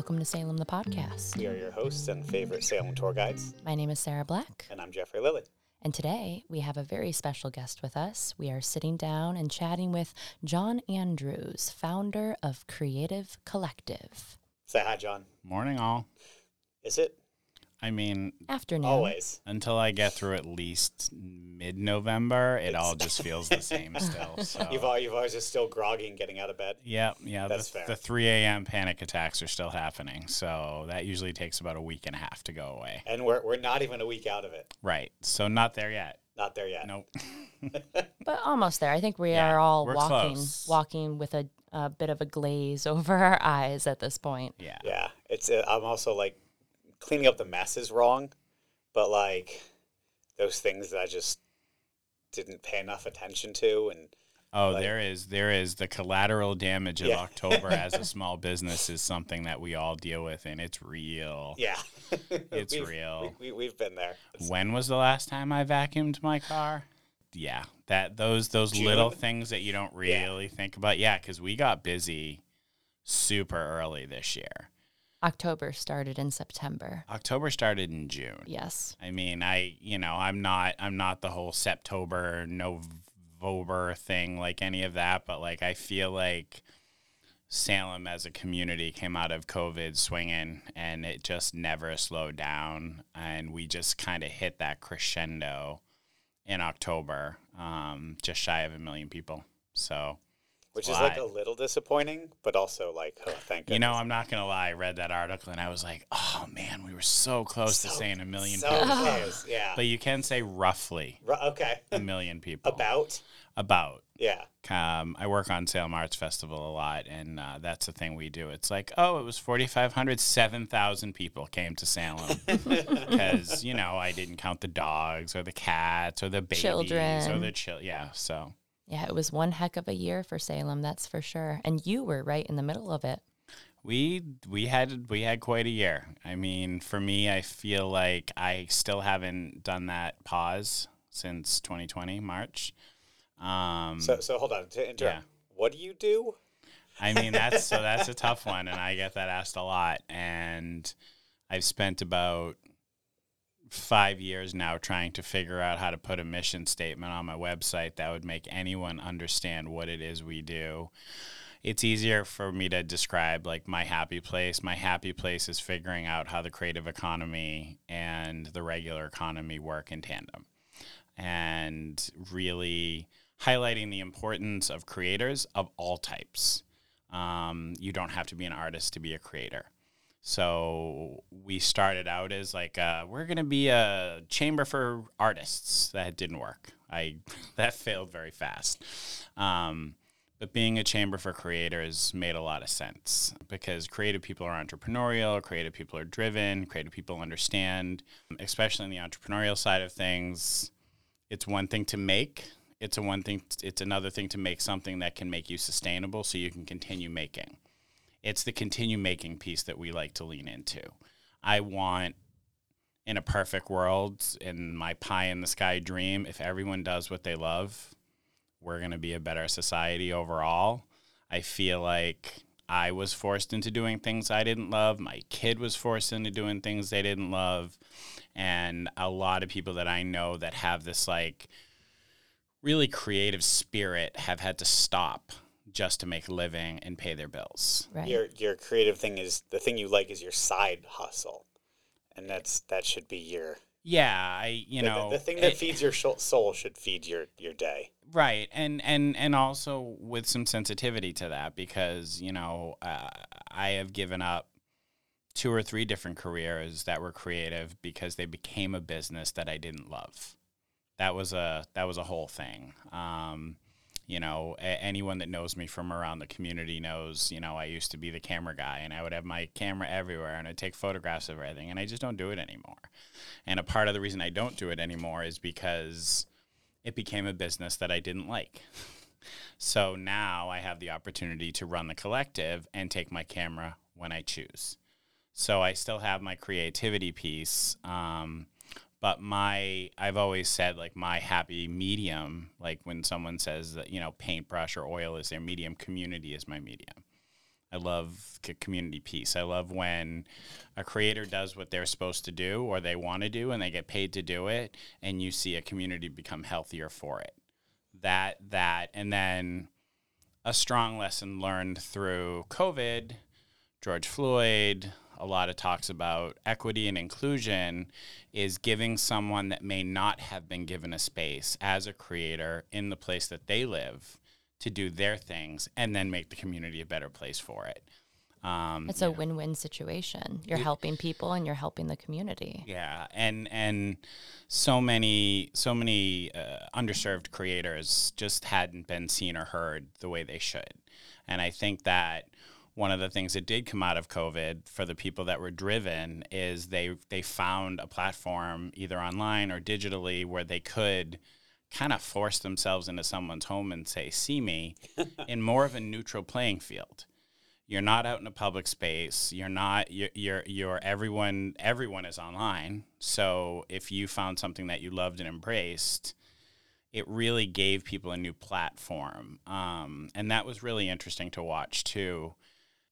Welcome to Salem the Podcast. We are your hosts and favorite Salem tour guides, My name is Sarah Black, and I'm Jeffrey Lilly. and today we have a very special guest with us. We are sitting down and chatting with John Andrews, founder of Creative Collective. Say hi, John. Morning, all. Is it I mean, Afternoon. always? until I get through at least mid November, it all just feels the same still. So. You've al- you've always just still groggy and getting out of bed. yeah, yeah. That's the, fair. the 3 a.m. panic attacks are still happening. So that usually takes about a week and a half to go away. And we're, we're not even a week out of it. Right. So not there yet. Not there yet. Nope. But almost there. I think we Yeah, are all walking close. walking with a, a bit of a glaze over our eyes at this point. Yeah. Yeah. It's. Uh, I'm also like cleaning up the mess is wrong, but like those things that I just didn't pay enough attention to, and Oh, Like- there is there is the collateral damage of Yeah. October as a small business is something that we all deal with, and it's real. yeah, It's We've- real. We, we, we've been there. It's- When was the last time I vacuumed my car? Yeah, that those those little things that you don't Yeah. really think about. Yeah, because we got busy super early this year. October started in September. October started in June. Yes. I mean, I you know I'm not I'm not the whole September November thing like any of that, but like I feel like Salem as a community came out of COVID swinging, and it just never slowed down, and we just kind of hit that crescendo in October, um, just shy of a million people. So. Which It's is like live. a little disappointing, but also like, oh, thank goodness. You know, I'm not gonna lie. I read that article and I was like, "Oh man, we were so close to saying a million so people." close. Yeah. But you can say roughly Ru- okay. a million people. About. About. Yeah. Um, I work on Salem Arts Festival a lot, and uh, that's the thing we do. It's like, oh, it was 4,500, 7,000 people came to Salem because you know I didn't count the dogs or the cats or the babies or the chill. Yeah, so Yeah, it was one heck of a year for Salem, that's for sure. And you were right in the middle of it. we we had we had quite a year. I mean, for me, I feel like I still haven't done that pause since 2020 March. Um, So so hold on to interrupt. Yeah. What do you do? I mean, that's so that's a tough one, and I get that asked a lot. And I've spent about five years now trying to figure out how to put a mission statement on my website that would make anyone understand what it is we do. It's easier for me to describe like my happy place. My happy place is figuring out how the creative economy and the regular economy work in tandem and really highlighting the importance of creators of all types. Um, you don't have to be an artist to be a creator. So we started out as like uh, we're going to be a chamber for artists. That didn't work. I that failed very fast. Um, but being a chamber for creators made a lot of sense because creative people are entrepreneurial, creative people are driven, creative people understand, especially in the entrepreneurial side of things it's one thing to make it's a one thing it's another thing to make something that can make you sustainable so you can continue making it's the continue making piece that we like to lean into. I want in a perfect world in my pie in the sky dream if everyone does what they love we're going to be a better society overall. I feel like i was forced into doing things i didn't love. My kid was forced into doing things they didn't love. And a lot of people that I know that have this like really creative spirit have had to stop just to make a living and pay their bills. Right. Your your creative thing is the thing you like is your side hustle, and that's that should be your Yeah, I you the- know the, the thing that it- feeds your soul should feed your your day. right and and and also with some sensitivity to that because you know uh, I have given up two or three different careers that were creative because they became a business that I didn't love. That was a that was a whole thing. Um, you know, anyone that knows me from around the community knows, you know, I used to be the camera guy and I would have my camera everywhere and I'd take photographs of everything and I just don't do it anymore. And a part of the reason I don't do it anymore is because it became a business that I didn't like. So now I have the opportunity to run the collective and take my camera when I choose. So I still have my creativity piece. Um, but my I've always said like my happy medium, like when someone says that, you know, paintbrush or oil is their medium, community is my medium. I love community piece. I love when a creator does what they're supposed to do or they want to do and they get paid to do it and you see a community become healthier for it. That that and then a strong lesson learned through COVID, George Floyd, a lot of talks about equity and inclusion is giving someone that may not have been given a space as a creator in the place that they live to do their things and then make the community a better place for it. Um, It's a win-win situation. You're helping people and you're helping the community. yeah, and and so many so many uh, underserved creators just hadn't been seen or heard the way they should, and I think that one of the things that did come out of COVID for the people that were driven is they they found a platform either online or digitally where they could kind of force themselves into someone's home and say, "See me," in more of a neutral playing field. You're not out in a public space. You're not you're, you're you're everyone everyone is online. So if you found something that you loved and embraced it really gave people a new platform. Um, and that was really interesting to watch too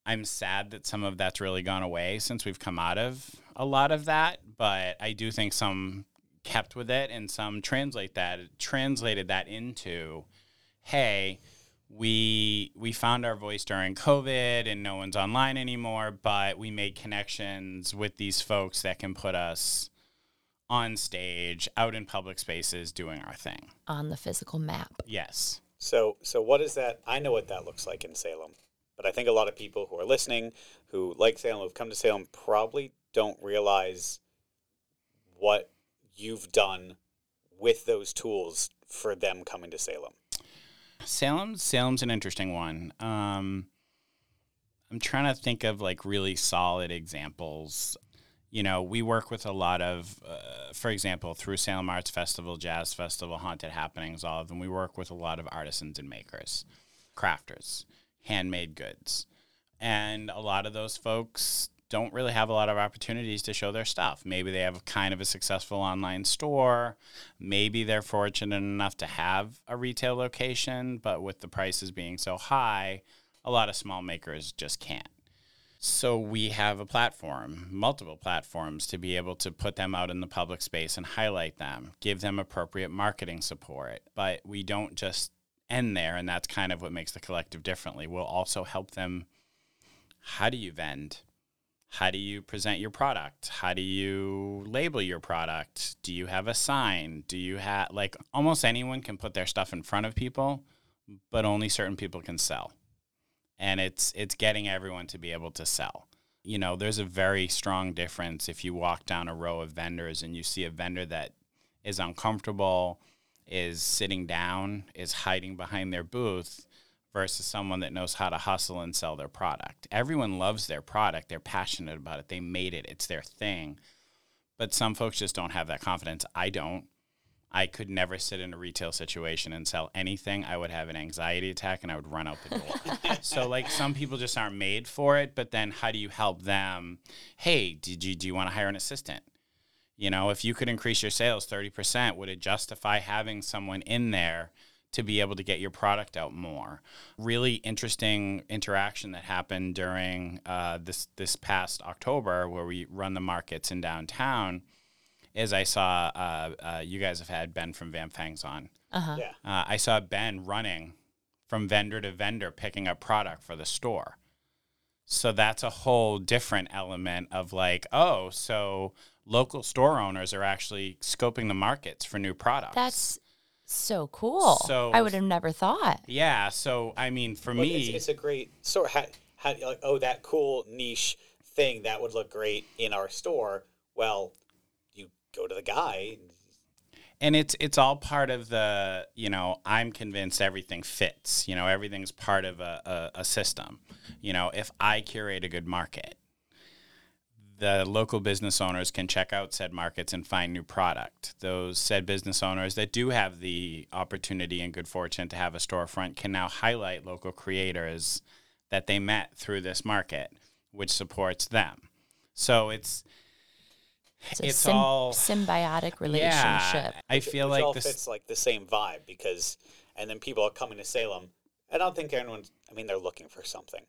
i'm sad that some of that's really gone away since we've come out of a lot of that but i do think some kept with it and some translate that translated that into hey we we found our voice during COVID and no one's online anymore, but we made connections with these folks that can put us on stage, out in public spaces, doing our thing. On the physical map. Yes. So, so what is that? I know what that looks like in Salem, but I think a lot of people who are listening, who like Salem, who've come to Salem, probably don't realize what you've done with those tools for them coming to Salem. Salem Salem's an interesting one. Um, I'm trying to think of like really solid examples. You know, we work with a lot of, uh, for example, through Salem Arts Festival, Jazz Festival, Haunted Happenings, all of them. We work with a lot of artisans and makers, crafters, handmade goods, and a lot of those folks don't really have a lot of opportunities to show their stuff. Maybe they have kind of a successful online store. Maybe they're fortunate enough to have a retail location, but with the prices being so high, a lot of small makers just can't. So we have a platform, multiple platforms to be able to put them out in the public space and highlight them, give them appropriate marketing support. But we don't just end there, and that's kind of what makes the collective differently. We'll also help them. How do you vend? How do you present your product? How do you label your product? Do you have a sign? Do you have like almost anyone can put their stuff in front of people, but only certain people can sell. And it's it's getting everyone to be able to sell. You know, there's a very strong difference if you walk down a row of vendors and you see a vendor that is uncomfortable, is sitting down, is hiding behind their booth versus someone that knows how to hustle and sell their product. Everyone loves their product, they're passionate about it, they made it, it's their thing. But some folks just don't have that confidence. I don't. I could never sit in a retail situation and sell anything. I would have an anxiety attack and I would run out the door. so like some people just aren't made for it, but then how do you help them? Hey, did you do you want to hire an assistant? You know, if you could increase your sales 30%, would it justify having someone in there to be able to get your product out more? Really interesting interaction that happened during uh, this this past October, where we run the markets in downtown. Is I saw uh, uh, you guys have had Ben from Vamp Fangs on. Uh-huh. Yeah. Uh, I saw Ben running from vendor to vendor picking up product for the store. So that's a whole different element of like, oh, so local store owners are actually scoping the markets for new products. That's so cool. So- I would have never thought. yeah. So I mean, for But me, it's, it's a great sort. How, how like oh that cool niche thing that would look great in our store. Well, you go to the guy. and it's it's all part of the you know i'm convinced everything fits you know everything's part of a, a, a system you know if i curate a good market the local business owners can check out said markets and find new product those said business owners that do have the opportunity and good fortune to have a storefront can now highlight local creators that they met through this market which supports them so it's It's a It's sym- all- symbiotic relationship. yeah, i feel which like all this fits like the same vibe because, and then people are coming to Salem. I don't think anyone's. I mean, they're looking for something,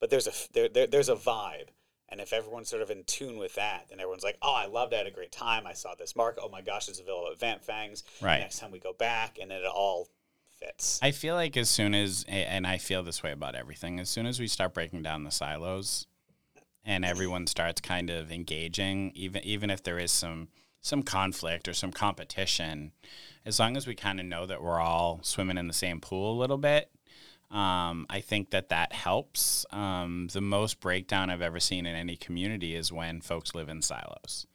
but there's a there, there there's a vibe. And if everyone's sort of in tune with that, then everyone's like, "Oh, I loved it. I had a great time. I saw this mark. Oh my gosh, it's available at Vamp Fangs. Right. Next time we go back, and then it all fits. I feel like as soon as, and I feel this way about everything, as soon as we start breaking down the silos, and everyone starts kind of engaging, even even if there is some some conflict or some competition, as long as we kind of know that we're all swimming in the same pool a little bit, um, I think that that helps. Um, the most breakdown I've ever seen in any community is when folks live in silos.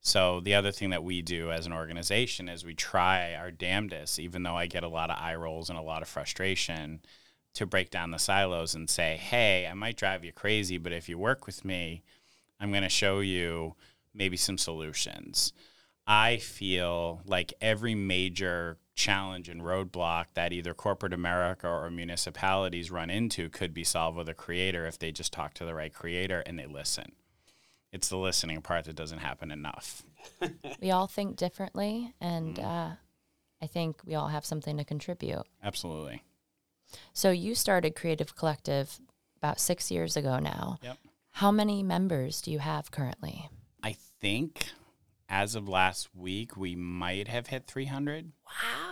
So the other thing that we do as an organization is we try our damnedest, even though I get a lot of eye rolls and a lot of frustration, to break down the silos and say, "Hey, I might drive you crazy, but if you work with me, I'm going to show you maybe some solutions." I feel like every major challenge and roadblock that either corporate America or municipalities run into could be solved with a creator if they just talk to the right creator and they listen. It's the listening part that doesn't happen enough. we all think differently, and Mm-hmm. uh, I think we all have something to contribute. Absolutely. So you started Creative Collective about six years ago now. Yep. How many members do you have currently? I think as of last week, we might have hit 300. Wow.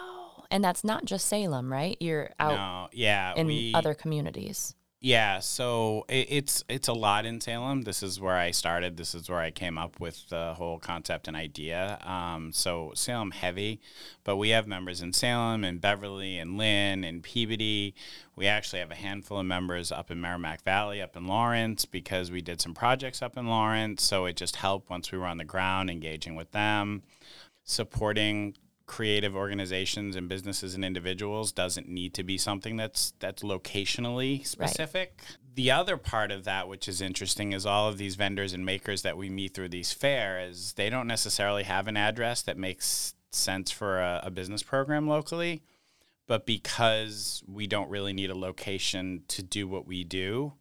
And that's not just Salem, right? You're out No, yeah, in we, other communities. Yeah, so it, it's it's a lot in Salem. This is where I started. This is where I came up with the whole concept and idea. Um, so Salem heavy, but we have members in Salem and Beverly and Lynn and Peabody. We actually have a handful of members up in Merrimack Valley, up in Lawrence, because we did some projects up in Lawrence. So it just helped once we were on the ground, engaging with them, supporting creative organizations and businesses and individuals doesn't need to be something that's that's locationally specific. The other part of that which is interesting is all of these vendors and makers that we meet through these fairs, they don't necessarily have an address that makes sense for a, a business program locally. But because we don't really need a location to do what we do,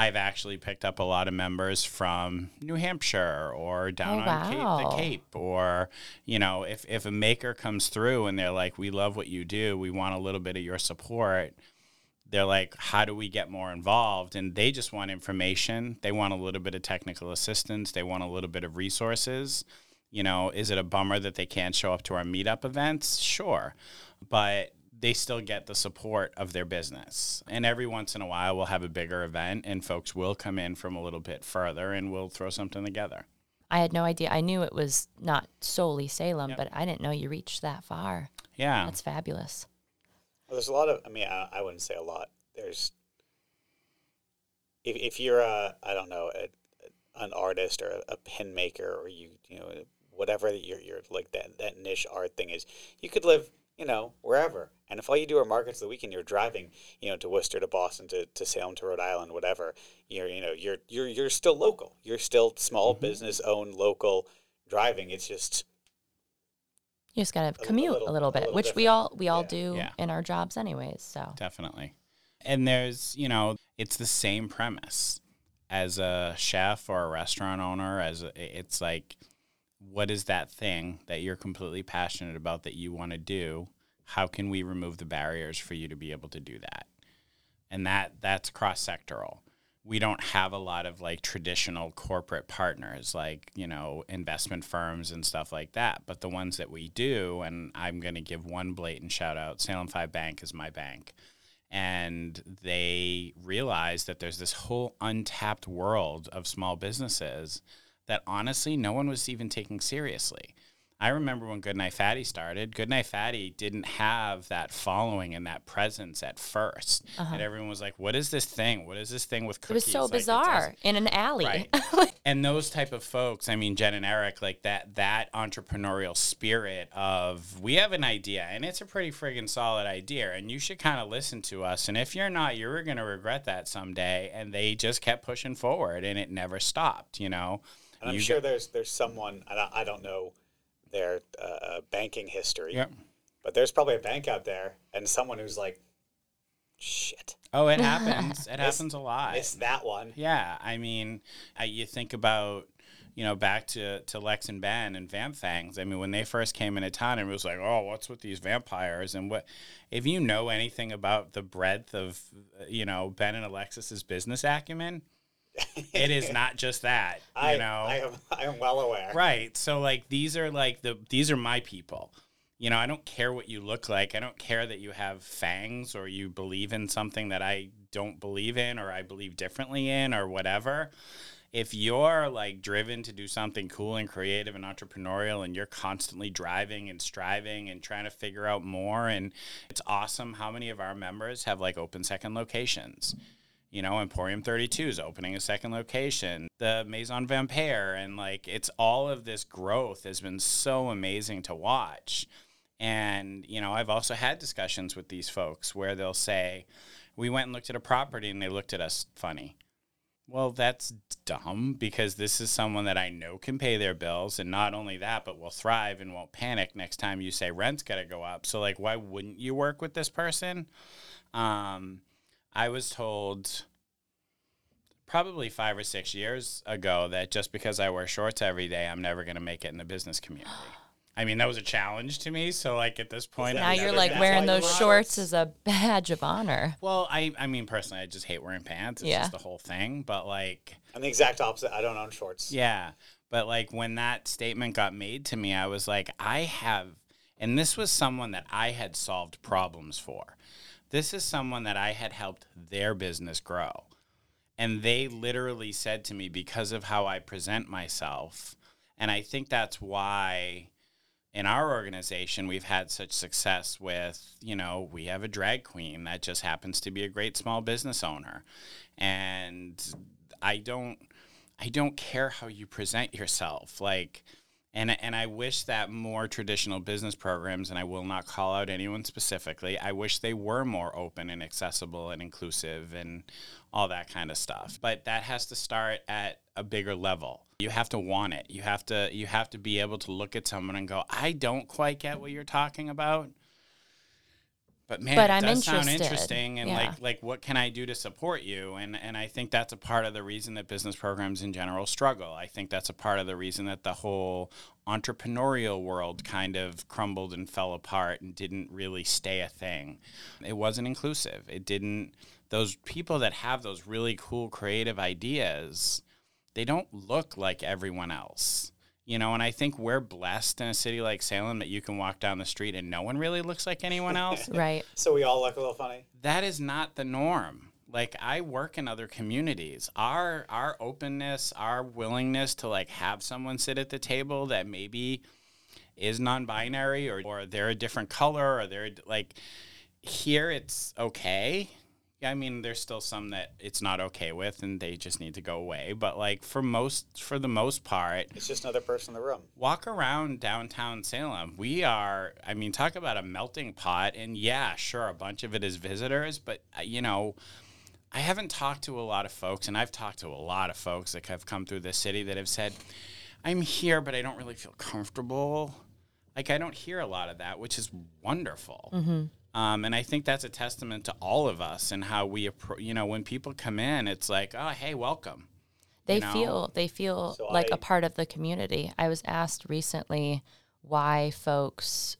I've actually picked up a lot of members from New Hampshire or down Oh, on Cape, the Cape, or you know, if if a maker comes through and they're like, "We love what you do. We want a little bit of your support." They're like, "How do we get more involved?" And they just want information. They want a little bit of technical assistance. They want a little bit of resources. You know, is it a bummer that they can't show up to our meetup events? Sure, but they still get the support of their business. And every once in a while, we'll have a bigger event, and folks will come in from a little bit further, and we'll throw something together. I had no idea. I knew it was not solely Salem, Yep. but I didn't know you reached that far. Yeah, That's fabulous. Well, there's a lot of. I mean, I, I wouldn't say a lot. There's. If, if you're a, I don't know, a, an artist or a, a pin maker or you, you know, whatever your your like that that niche art thing is, you could live, you know, wherever. And if all you do are markets of the weekend, you're driving, you know, to Worcester, to Boston, to, to Salem, to Rhode Island, whatever. You're, you know, you're you're you're still local. You're still small mm-hmm. business owned, local driving. It's just You just got to A- a commute a little- little, a bit, little which we all we all Yeah. do Yeah. in our jobs anyways. So definitely. And there's, you know, it's the same premise as a chef or a restaurant owner. As a, it's like, what is that thing that you're completely passionate about that you want to do? How can we remove the barriers for you to be able to do that? And that that's cross sectoral. We don't have a lot of like traditional corporate partners like, you know, investment firms and stuff like that. But the ones that we do, and I'm going to give one blatant shout out Salem 5 Bank is my bank and they realize that there's this whole untapped world of small businesses that honestly no one was even taking seriously. I remember when Goodnight Fatty started, Goodnight Fatty didn't have that following and that presence at 1st And everyone was like, what is this thing? What is this thing with Uh-huh. it was so Like, it's bizarre in an alley. Right. and those type of folks, I mean Jen and Eric, like that that entrepreneurial spirit of we have an idea and it's a pretty friggin' solid idea and you should kind of listen to us. And if you're not, you're gonna regret that someday. And they just kept pushing forward and it never stopped, you know. And I'm You sure get- there's there's someone I I don't know their uh, banking history, Yep. but there's probably a bank out there and someone who's like, Shit. Oh, it happens. It happens a lot. It's that one. Yeah, I mean, I, you think about, you know, back to, to Lex and Ben and Vamp Fangs. I mean, when they first came into town, it was like, oh, what's with these vampires? And what, if you know anything about the breadth of, uh, you know, Ben and Alexis's business acumen, it is not just that, you I, know. I am I am well aware. Right. So like these are like the these are my people. You know, I don't care what you look like. I don't care that you have fangs or you believe in something that I don't believe in or I believe differently in or whatever. If you're like driven to do something cool and creative and entrepreneurial and you're constantly driving and striving and trying to figure out more and it's awesome how many of our members have like open second locations you know, Emporium 32 is opening a second location, the Maison Vampire, and like it's all of this growth has been so amazing to watch. And, you know, I've also had discussions with these folks where they'll say, We went and looked at a property and they looked at us funny. Well, that's dumb because this is someone that I know can pay their bills. And not only that, but will thrive and won't panic next time you say rent's got to go up. So, like, why wouldn't you work with this person? Um, I was told probably five or six years ago that just because I wear shorts every day, I'm never going to make it in the business community. I mean, that was a challenge to me. So, like, at this point, Now I've you're like wearing those wear shorts is a badge of honor. well, I, I mean, personally, I just hate wearing pants. It's Yeah. just the whole thing. But, like, I'm the exact opposite. I don't own shorts. Yeah. But like when that statement got made to me, I was like, I have, and this was someone that I had solved problems for. This is someone that I had helped their business grow. And they literally said to me, because of how I present myself, and I think that's why in our organization we've had such success with, you know, we have a drag queen that just happens to be a great small business owner. And I don't I don't care how you present yourself. Like, and and I wish that more traditional business programs, and I will not call out anyone specifically. I wish they were more open and accessible and inclusive and all that kind of stuff. But that has to start at a bigger level. You have to want it. You have to you have to be able to look at someone and go, I don't quite get what you're talking about. But man, But it I'm does sound interested. interesting, and Yeah. like like what can I do to support you? And and I think that's a part of the reason that business programs in general struggle. I think that's a part of the reason that the whole entrepreneurial world kind of crumbled and fell apart and didn't really stay a thing. It wasn't inclusive. It didn't those people that have those really cool creative ideas, they don't look like everyone else. You know, and I think we're blessed in a city like Salem that you can walk down the street and no one really looks like anyone else Right. So we all look a little funny. that is not the norm. Like I work in other communities. Our our openness, our willingness to like have someone sit at the table that maybe is non-binary or or they're a different color or they're like here it's okay. I mean, there's still some that it's not okay with and they just need to go away, but like for most for the most part, It's just another person in the room. walk around downtown Salem. We are, I mean, talk about a melting pot. And yeah, sure, a bunch of it is visitors, but, uh, you know, I haven't talked to a lot of folks, and I've talked to a lot of folks that have come through this city that have said, I'm here, but I don't really feel comfortable. Like, I don't hear a lot of that, which is wonderful. Um, and I think that's a testament to all of us and how we, appro- you know, when people come in, it's like, oh, hey, welcome. They know? feel they feel So like I- a part of the community. I was asked recently why folks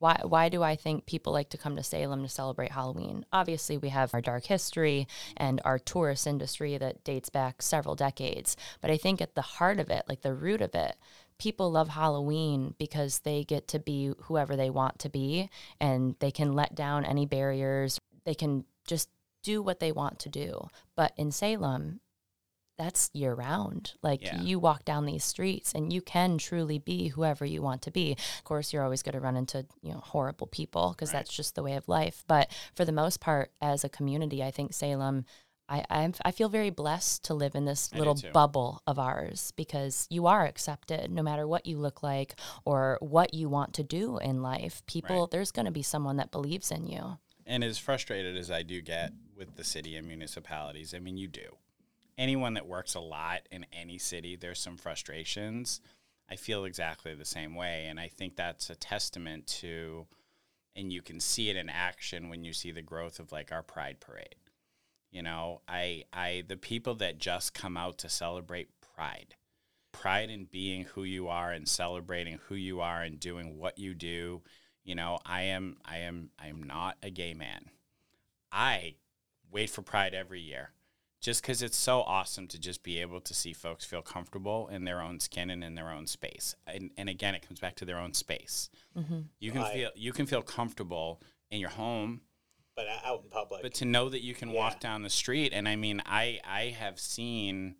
why why do I think people like to come to Salem to celebrate Halloween? Obviously, we have our dark history and our tourist industry that dates back several decades, but I think at the heart of it, like the root of it, people love Halloween because they get to be whoever they want to be and they can let down any barriers. They can just do what they want to do. But in Salem, that's year round. Like Yeah. you walk down these streets and you can truly be whoever you want to be. Of course, you're always going to run into, you know, horrible people because Right. that's just the way of life. But for the most part, as a community, I think Salem, I, I'm, I feel very blessed to live in this I little bubble of ours because you are accepted no matter what you look like or what you want to do in life. People, Right. there's going to be someone that believes in you. And as frustrated as I do get with the city and municipalities, I mean, you do. Anyone that works a lot in any city, there's some frustrations. I feel exactly the same way. And I think that's a testament to and you can see it in action when you see the growth of like our pride parade. You know, I I the people that just come out to celebrate pride. Pride in being who you are and celebrating who you are and doing what you do. You know, I am I am I am not a gay man. I wait for pride every year just because it's so awesome to just be able to see folks feel comfortable in their own skin and in their own space. And, and again, it comes back to their own space. Mm-hmm. You can I- feel you can feel comfortable in your home, But out in public, but to know that you can Yeah. walk down the street, and I mean, I I have seen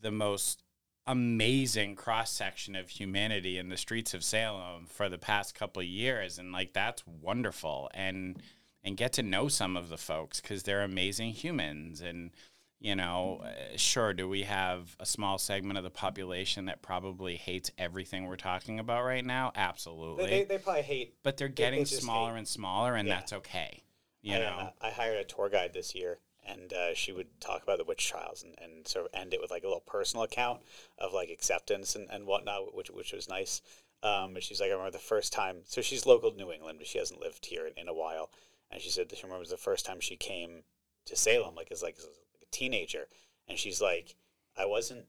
the most amazing cross section of humanity in the streets of Salem for the past couple of years, and like that's wonderful, and and get to know some of the folks because they're amazing humans, and you know, uh, sure, do we have a small segment of the population that probably hates everything we're talking about right now? Absolutely, they, they, they probably hate. but they're they getting just smaller hate- and smaller, and Yeah. that's okay. You I, know, uh, I hired a tour guide this year, and uh, she would talk about the witch trials and, and sort of end it with like a little personal account of like acceptance and, and whatnot, which which was nice. Um, and she's like, I remember the first time. So she's local to New England, but she hasn't lived here in, in a while. And she said that she remembers the first time she came to Salem, like as like, as a teenager, and she's like, I wasn't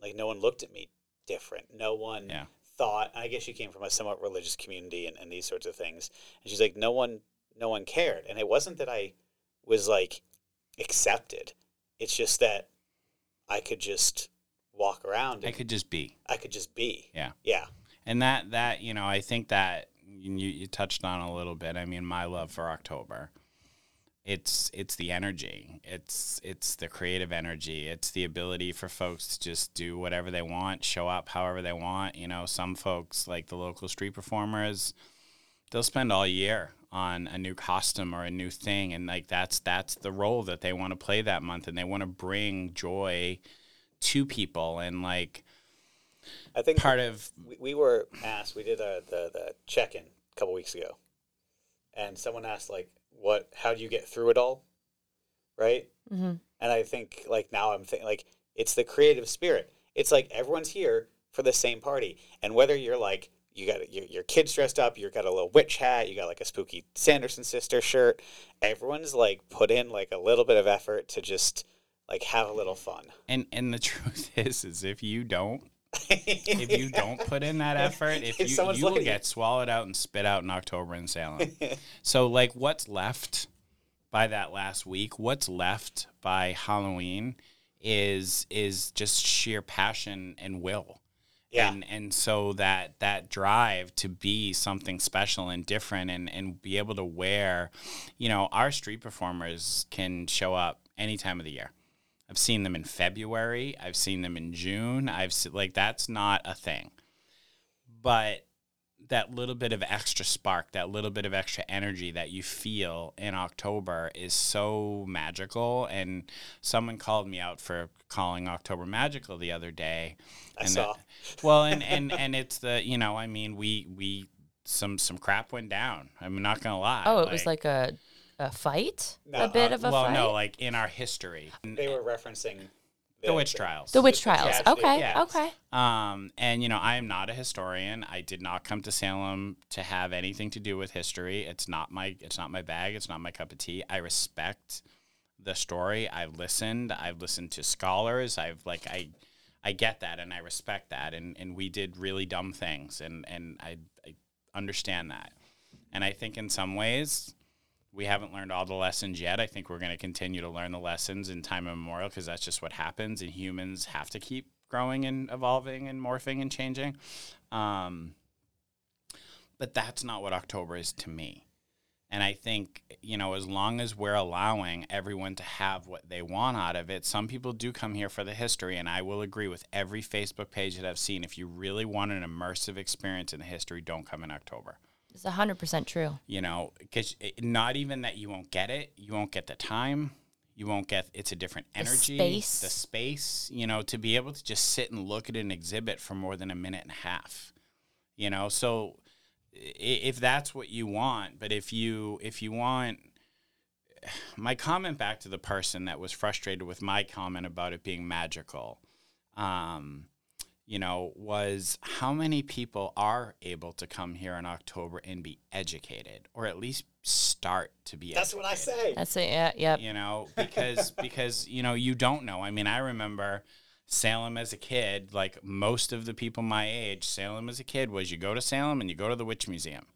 like no one looked at me different. No one Yeah. thought. I guess she came from a somewhat religious community and, and these sorts of things. And she's like, no one, no one cared. And it wasn't that I was like accepted. It's just that I could just walk around. I could just be. I could just be. Yeah. Yeah. And that that you know, I think that you you touched on a little bit. I mean, my love for October. It's it's the energy. It's it's the creative energy. It's the ability for folks to just do whatever they want, show up however they want. You know, some folks like the local street performers, they'll spend all year on a new costume or a new thing and like that's that's the role that they want to play that month and they want to bring joy to people and like I think part of we, we were asked. We did a, the the check in a couple weeks ago, and someone asked like, "What? How do you get through it all right Mm-hmm. And I think like now I'm thinking like it's the creative spirit. It's like everyone's here for the same party, and whether you're like you got your, your kids dressed up, you got a little witch hat, you got like a spooky Sanderson sister shirt. Everyone's like put in like a little bit of effort to just like have a little fun. And and the truth is, is if you don't, if you don't put in that effort, if If you you will get swallowed out and spit out in October in Salem. so like, what's left by that last week? What's left by Halloween is is just sheer passion and will. Yeah. And and so that that drive to be something special and different and and be able to wear, you know, our street performers can show up any time of the year. I've seen them in February. I've seen them in June. I've se- like that's not a thing. But that little bit of extra spark, that little bit of extra energy that you feel in October is so magical. And someone called me out for calling October magical the other day. I and saw. that- well, and, and and it's the you know I mean we we some some crap went down. I'm not gonna lie. Oh, it was like a a fight, No, a bit uh, of a well, fight. no, like in our history, They were referencing the witch trials. the witch trials. tragedy, Okay, yes. okay. Um, and you know, I am not a historian. I did not come to Salem to have anything to do with history. It's not my it's not my bag. It's not my cup of tea. I respect the story. I've listened. I've listened to scholars. I've like I I get that and I respect that. And and we did really dumb things and and I I understand that. And I think in some ways we haven't learned all the lessons yet. I think we're going to continue to learn the lessons in time immemorial because that's just what happens, and humans have to keep growing and evolving and morphing and changing. Um, but that's not what October is to me. And I think, you know, as long as we're allowing everyone to have what they want out of it, some people do come here for the history. And I will agree with every Facebook page that I've seen. If you really want an immersive experience in the history, don't come in October It's hundred percent true. you know because not even that you won't get it you won't get the time you won't get it's a different energy the space. the space you know to be able to just sit and look at an exhibit for more than a minute and a half you know so if that's what you want but if you if you want my comment back to the person that was frustrated with my comment about it being magical um you know, was how many people are able to come here in October and be educated, or at least start to be. That's what I say. That's it. Yeah. Yep. you know because because you know you don't know i mean i remember salem as a kid like most of the people my age salem as a kid was you go to salem and you go to the witch museum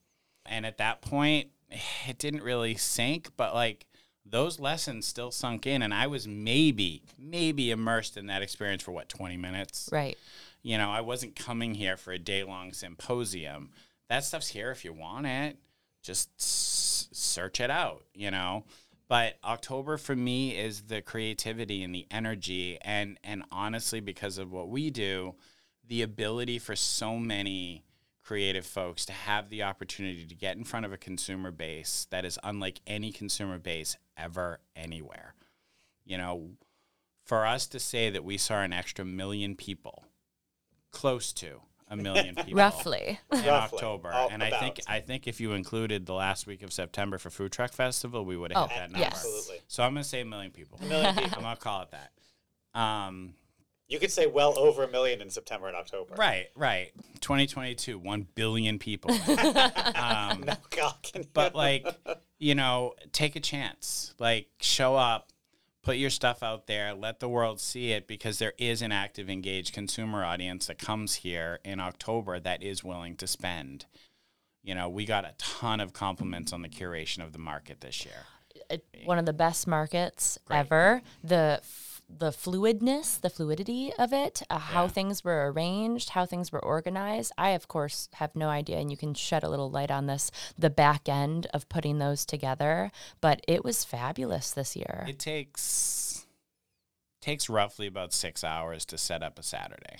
and at that point it didn't really sink but like those lessons still sunk in and i was maybe maybe immersed in that experience for what 20 minutes Right. You know, I wasn't coming here for a day long symposium. That stuff's here if you want it. Just s- search it out, you know. But October for me is the creativity and the energy and and honestly because of what we do, the ability for so many creative folks to have the opportunity to get in front of a consumer base that is unlike any consumer base ever anywhere. You know, for us to say that we saw an extra million people close to a million people Roughly. in Roughly. October. Oh, and I think. I think if you included the last week of September for Food Truck Festival, we would have Oh, hit that number. yes. Absolutely. So I'm gonna say a million people. A million people. I'm gonna call it that. Um, You could say well over a million in September and October. right, right. 2022, one billion people. um, No, God, can you- but like you know take a chance like show up put your stuff out there let the world see it because there is an active engaged consumer audience that comes here in october that is willing to spend you know we got a ton of compliments on the curation of the market this year one of the best markets Great. ever. The the fluidness, the fluidity of it, uh, how Yeah. things were arranged, how things were organized. I of course have no idea, and you can shed a little light on this. The back end of putting those together, but it was fabulous this year. it takes takes roughly about six hours to set up a saturday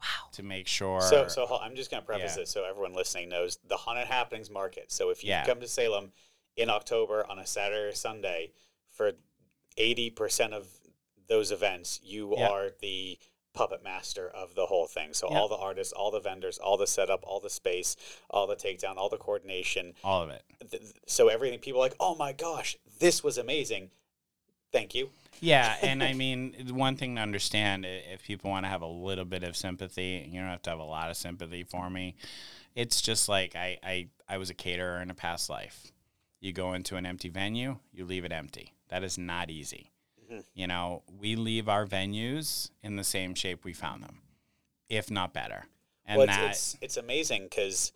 wow. to make sure So, so hold- I'm just going to preface Yeah. this so everyone listening knows the Haunted Happenings Market. So if you Yeah. come to Salem in October on a Saturday or Sunday, for 80% of those events, you Yeah. are the puppet master of the whole thing. So Yeah. all the artists, all the vendors, all the setup, all the space, all the takedown, all the coordination. all of it Th- So everything people are like, oh my gosh, this was amazing. Thank you. Yeah, and I mean, one thing to understand if people want to have a little bit of sympathy, you don't have to have a lot of sympathy for me. It's just like I, I, I was a caterer in a past life. You go into an empty venue, you leave it empty. That is not easy. You know, we leave our venues in the same shape we found them, if not better. And well, that, it's, it's it's amazing because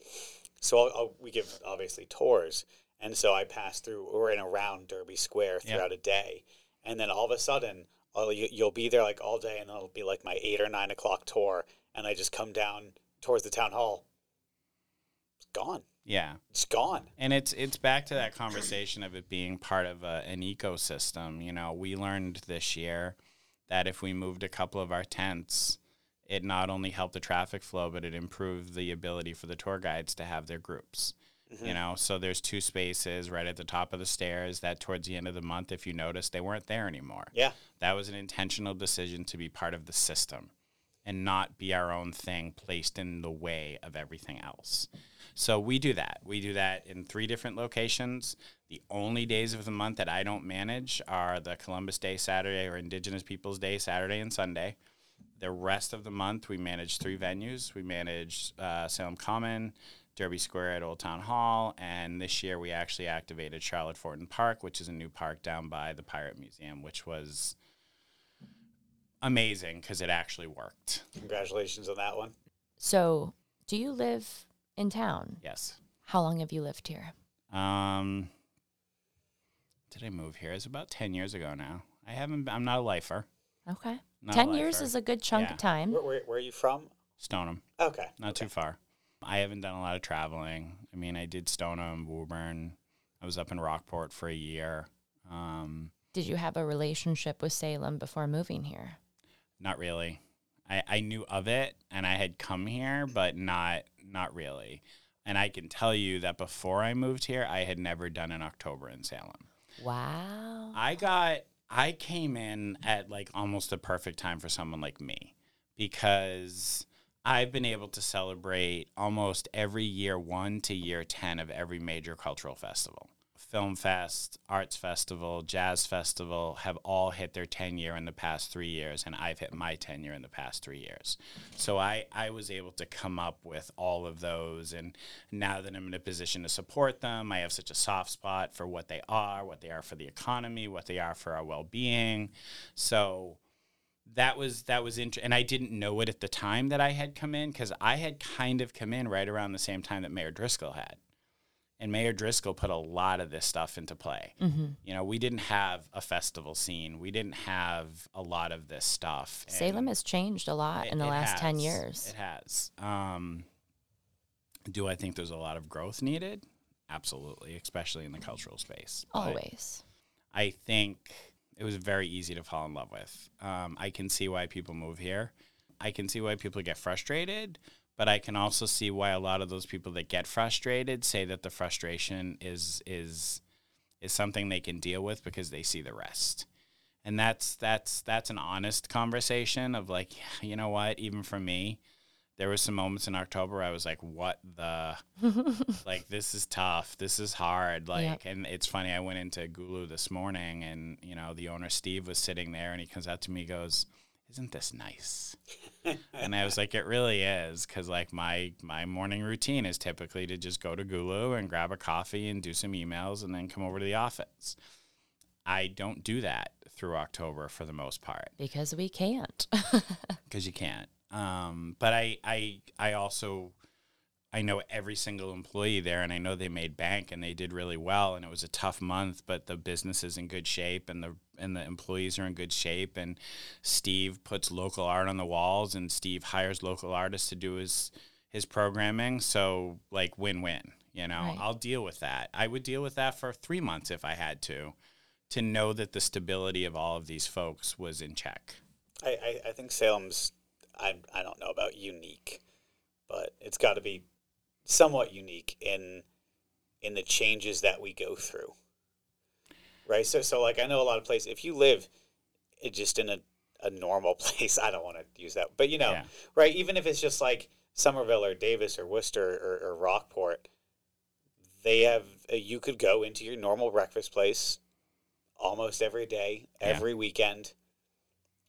so I'll, I'll, we give obviously tours, and so I pass through or in around Derby Square throughout a day, and then all of a sudden, I'll, you, you'll be there like all day, and it'll be like my eight or nine o'clock tour, and I just come down towards the town hall. It's gone. Yeah. It's gone. And it's it's back to that conversation of it being part of a, an ecosystem. You know, we learned this year that if we moved a couple of our tents, it not only helped the traffic flow, but it improved the ability for the tour guides to have their groups. Mm-hmm. You know, so there's two spaces right at the top of the stairs that towards the end of the month, if you notice, they weren't there anymore. Yeah. That was an intentional decision to be part of the system and not be our own thing placed in the way of everything else. So we do that. We do that in three different locations. The only days of the month that I don't manage are the Columbus Day Saturday or Indigenous Peoples Day Saturday and Sunday. The rest of the month, we manage three venues. We manage uh, Salem Common, Derby Square at Old Town Hall, and this year we actually activated Charlotte Forten Park, which is a new park down by the Pirate Museum, which was amazing because it actually worked. Congratulations on that one. So, do you live in town? Yes. How long have you lived here? Um, did I move here? It's about ten years ago now. I haven't. I'm not a lifer. Okay. Not a 10 years is a good chunk Yeah. of time. Where, where, where are you from? Stoneham, Okay. not too far. I haven't done a lot of traveling. I mean, I did Stoneham, Woburn. I was up in Rockport for a year. Um, Did you have a relationship with Salem before moving here? not really. I, I knew of it and I had come here, but not not really. And I can tell you that before I moved here, I had never done an October in Salem. Wow. I got I came in at like almost the perfect time for someone like me because I've been able to celebrate almost every year 1 to year 10 of every major cultural festival. Film Fest, Arts Festival, Jazz Festival have all hit their 10 year in the past three years, and I've hit my 10 year in the past three years. So I, I was able to come up with all of those. And now that I'm in a position to support them, I have such a soft spot for what they are, what they are for the economy, what they are for our well being. So that was that was interesting and i didn't know it at the time that i had come in because i had kind of come in right around the same time that mayor driscoll had and Mayor Driscoll put a lot of this stuff into play. Mm-hmm. You know, we didn't have a festival scene. We didn't have a lot of this stuff. And Salem has changed a lot in the it last 10 years. It has. Um, do I think there's a lot of growth needed? Absolutely, especially in the cultural space. But Always. I think it was very easy to fall in love with. Um, I can see why people move here. I can see why people get frustrated, but I can also see why a lot of those people that get frustrated say that the frustration is is is something they can deal with because they see the rest. And that's that's that's an honest conversation of like, you know what, even for me, there was some moments in October I was like, what the like this is tough. This is hard. Like and it's funny, I went into Gulu this morning and, you know, the owner Steve was sitting there and he comes out to me goes, Isn't this nice? and I was like, It really is, because like my my morning routine is typically to just go to Gulu and grab a coffee and do some emails and then come over to the office. I don't do that through October for the most part Because we can't. because you can't. Um, but I, I, I also, I know every single employee there, and I know they made bank and they did really well, and it was a tough month, but the business is in good shape, and the and the employees are in good shape, and Steve puts local art on the walls, and Steve hires local artists to do his his programming, so like win win. You know, Right. I'll deal with that. I would deal with that for three months if I had to, to know that the stability of all of these folks was in check. I, I, I think Salem's, I, I don't know about unique, but it's got to be somewhat unique in in the changes that we go through. Right? So, so like, I know a lot of places, if you live just in a, a normal place, I don't want to use that, but you know, Yeah. right? Even if it's just like Somerville or Davis or Worcester or, or Rockport, they have, uh, you could go into your normal breakfast place almost every day, Yeah. every weekend,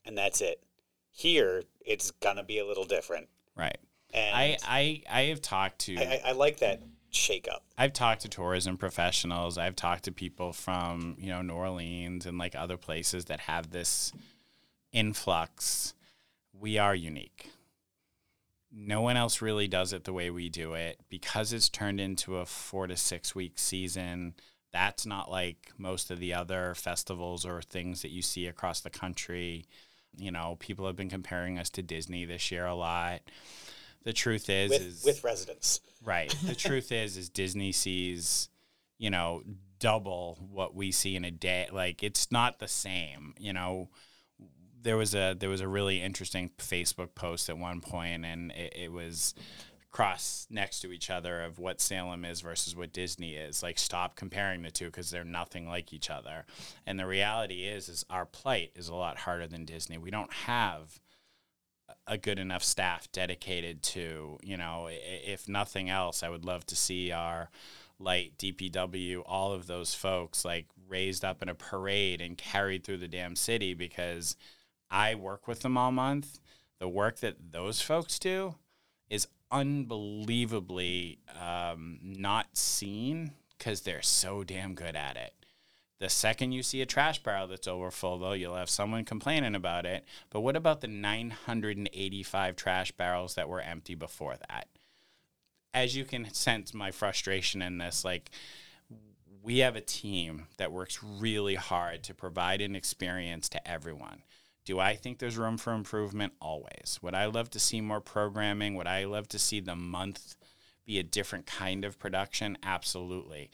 and that's it. Here, it's gonna be a little different, Right. and I, I I have talked to I, I, I like that shake up. I've talked to tourism professionals. I've talked to people from you know New Orleans and like other places that have this influx. We are unique. No one else really does it the way we do it because it's turned into a four to six week season. That's not like most of the other festivals or things that you see across the country. You know, people have been comparing us to Disney this year a lot. The truth is, with is with residents. Right. The truth is, is Disney sees, you know, double what we see in a day. Like it's not the same. You know, there was a there was a really interesting Facebook post at one point, and it, it was cross next to each other of what Salem is versus what Disney is. Like stop comparing the two because they're nothing like each other. And the reality is, is our plight is a lot harder than Disney. We don't have a good enough staff dedicated to, you know, if nothing else, I would love to see our light DPW, all of those folks like raised up in a parade and carried through the damn city because I work with them all month. The work that those folks do is unbelievably um, not seen because they're so damn good at it. The second you see a trash barrel that's overfull, though, you'll have someone complaining about it. But what about the 985 trash barrels that were empty before that? As you can sense my frustration in this, like, we have a team that works really hard to provide an experience to everyone. Do I think there's room for improvement? Always. Would I love to see more programming? Would I love to see the month be a different kind of production? Absolutely